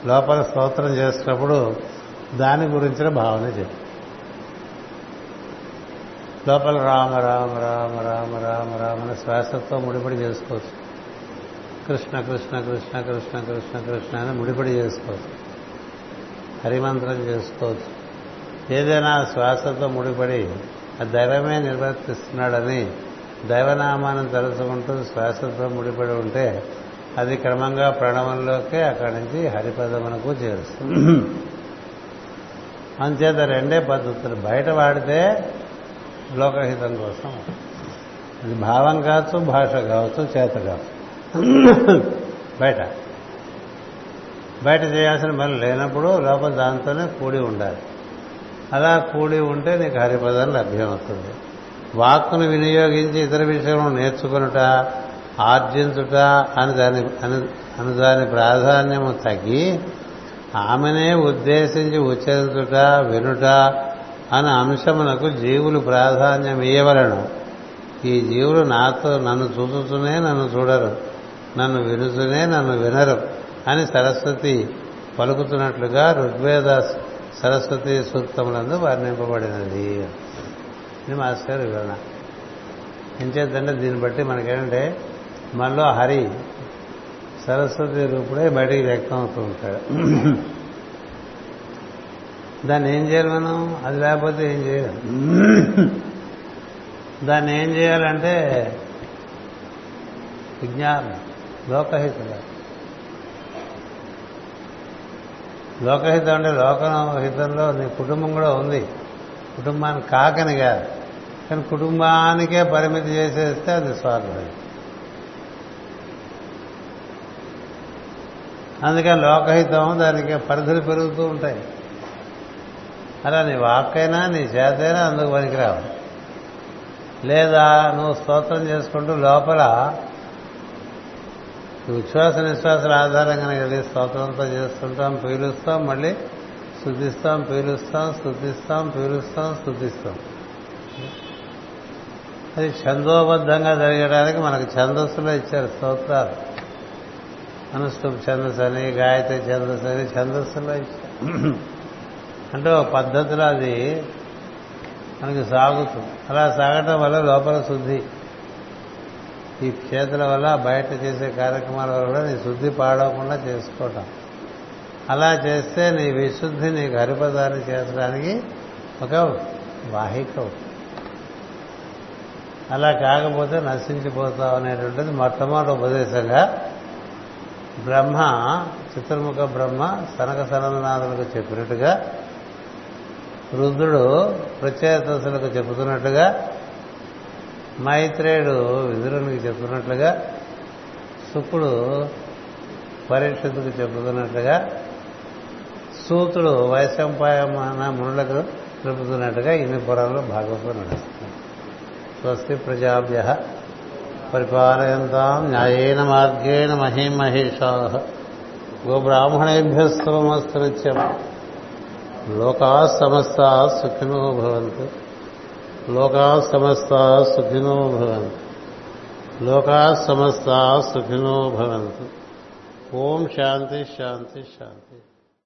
లోపల స్తోత్రం చేసినప్పుడు దాని గురించిన భావన చెప్పి. లోపల రామ రామ రామ రామ రామ రామని శ్వాసతో ముడిపడి చేసుకోవచ్చు. కృష్ణ కృష్ణ కృష్ణ కృష్ణ కృష్ణ కృష్ణ అని ముడిపడి చేసుకోవచ్చు. హరిమంత్రం చేసుకోవచ్చు. ఏదైనా శ్వాసతో ముడిపడి ఆ దైవమే నిర్వర్తిస్తున్నాడని దైవనామాన్ని తలుచుకుంటూ శ్వాసతో ముడిపడి ఉంటే అది క్రమంగా ప్రణవంలోకే అక్కడి నుంచి హరిపదమునకు చేరుస్తుంది. అంచేత రెండే పద్ధతులు. బయట వాడితే లోకహితం కోసం. అది భావం కావచ్చు భాష కావచ్చు చేత కావచ్చు. బయట. బయట చేయాల్సిన పని లేనప్పుడు లోపల దాంతోనే కూడి ఉండాలి. అలా కూడి ఉంటే నీకు హరిపదం లభ్యమవుతుంది. వాక్కును వినియోగించి ఇతర విషయం నేర్చుకునుట ఆర్జించుట అని దాని అని దాని ప్రాధాన్యము తగ్గి ఆమెనే ఉద్దేశించి ఉచ్చరించుట వినుట అనే అంశమునకు జీవులు ప్రాధాన్యం ఇయ్యవలను. ఈ జీవులు నాతో నన్ను చూచుతూనే నన్ను చూడరు నన్ను వినుతూనే నన్ను వినరు అని సరస్వతి పలుకుతున్నట్లుగా ఋగ్వేద సరస్వతి సూక్తములందు వర్ణింపబడినది. ఇది మాస్టర్ వివరణ. ఏం దీన్ని బట్టి మనకేంటంటే మనలో హరి సరస్వతి రూపుడే బయటికి వ్యక్తం అవుతూ ఉంటాడు. దాన్ని ఏం చేయాలి మనం? అది లేకపోతే ఏం చేయాలి? దాన్ని ఏం చేయాలంటే విజ్ఞానం లోకహితులు. లోకహితం అంటే లోకహితంలో నీ కుటుంబం కూడా ఉంది. కుటుంబానికి కాకని కాదు కానీ కుటుంబానికే పరిమితి చేసేస్తే అది స్వార్థం. అందుకని లోకహితం దానికి పరిధులు పెరుగుతూ ఉంటాయి. అలా నీ వాక్కైనా నీ చేతైనా అందుకు పనికిరావు. లేదా నువ్వు స్తోత్రం చేసుకుంటూ లోపల ఉచ్ఛ్వాస నిశ్వాసాల ఆధారంగానే వెళ్ళి స్తోత్రంతో చేస్తుంటాం పీలుస్తాం మళ్ళీ శుద్ధిస్తాం పీలుస్తాం స్థుతిస్తాం పీలుస్తాం స్థుతిస్తాం అది ఛందోబద్ధంగా జరగడానికి మనకు ఛందస్సులో ఇచ్చారు స్తోత్రాలు. అనుష్ఠుప్ ఛందస్సు గాయత్రి ఛందస్సు అని ఛందస్సులో ఇచ్చారు అంటే ఒక పద్ధతిలో అది మనకి సాగుతుంది. అలా సాగటం వల్ల లోపల శుద్ధి. ఈ చేతుల వల్ల బయట చేసే కార్యక్రమాల వల్ల నీ శుద్ధి పాడవకుండా చేసుకోవటం. అలా చేస్తే నీ విశుద్ధి నీకు హరిపదాన్ని చేసడానికి ఒక వాహిక. అలా కాకపోతే నశించిపోతావు అనేటువంటిది మొట్టమొదటి ఉపదేశంగా బ్రహ్మ చిత్రముఖ బ్రహ్మ సనక సనందనాథులకు చెప్పినట్టుగా రుద్రుడు ప్రచేతసులకు చెబుతున్నట్టుగా మైత్రేయుడు విదురునికి చెప్తున్నట్లుగా శుకుడు పరీక్షితుకు చెబుతున్నట్లుగా సూతుడు వైశంపాయమాన మునులకు తెలుపుతున్నట్టుగా ఇన్ని పురాణాలు భాగవతం నడుస్తుంది స్వస్తి ప్రజాభ్య. పరిపాలయంతాం న్యాయేన మార్గేణ మహిమహేషా. గోబ్రాహ్మణేభ్యస్తమస్తు నిత్యం లోకా సమస్త సుఖినో భవంతు. లోకా సమస్త సుఖినో భవంతు. లోకా సమస్త సుఖినో భవంతు. ఓం శాంతి శాంతి శాంతి.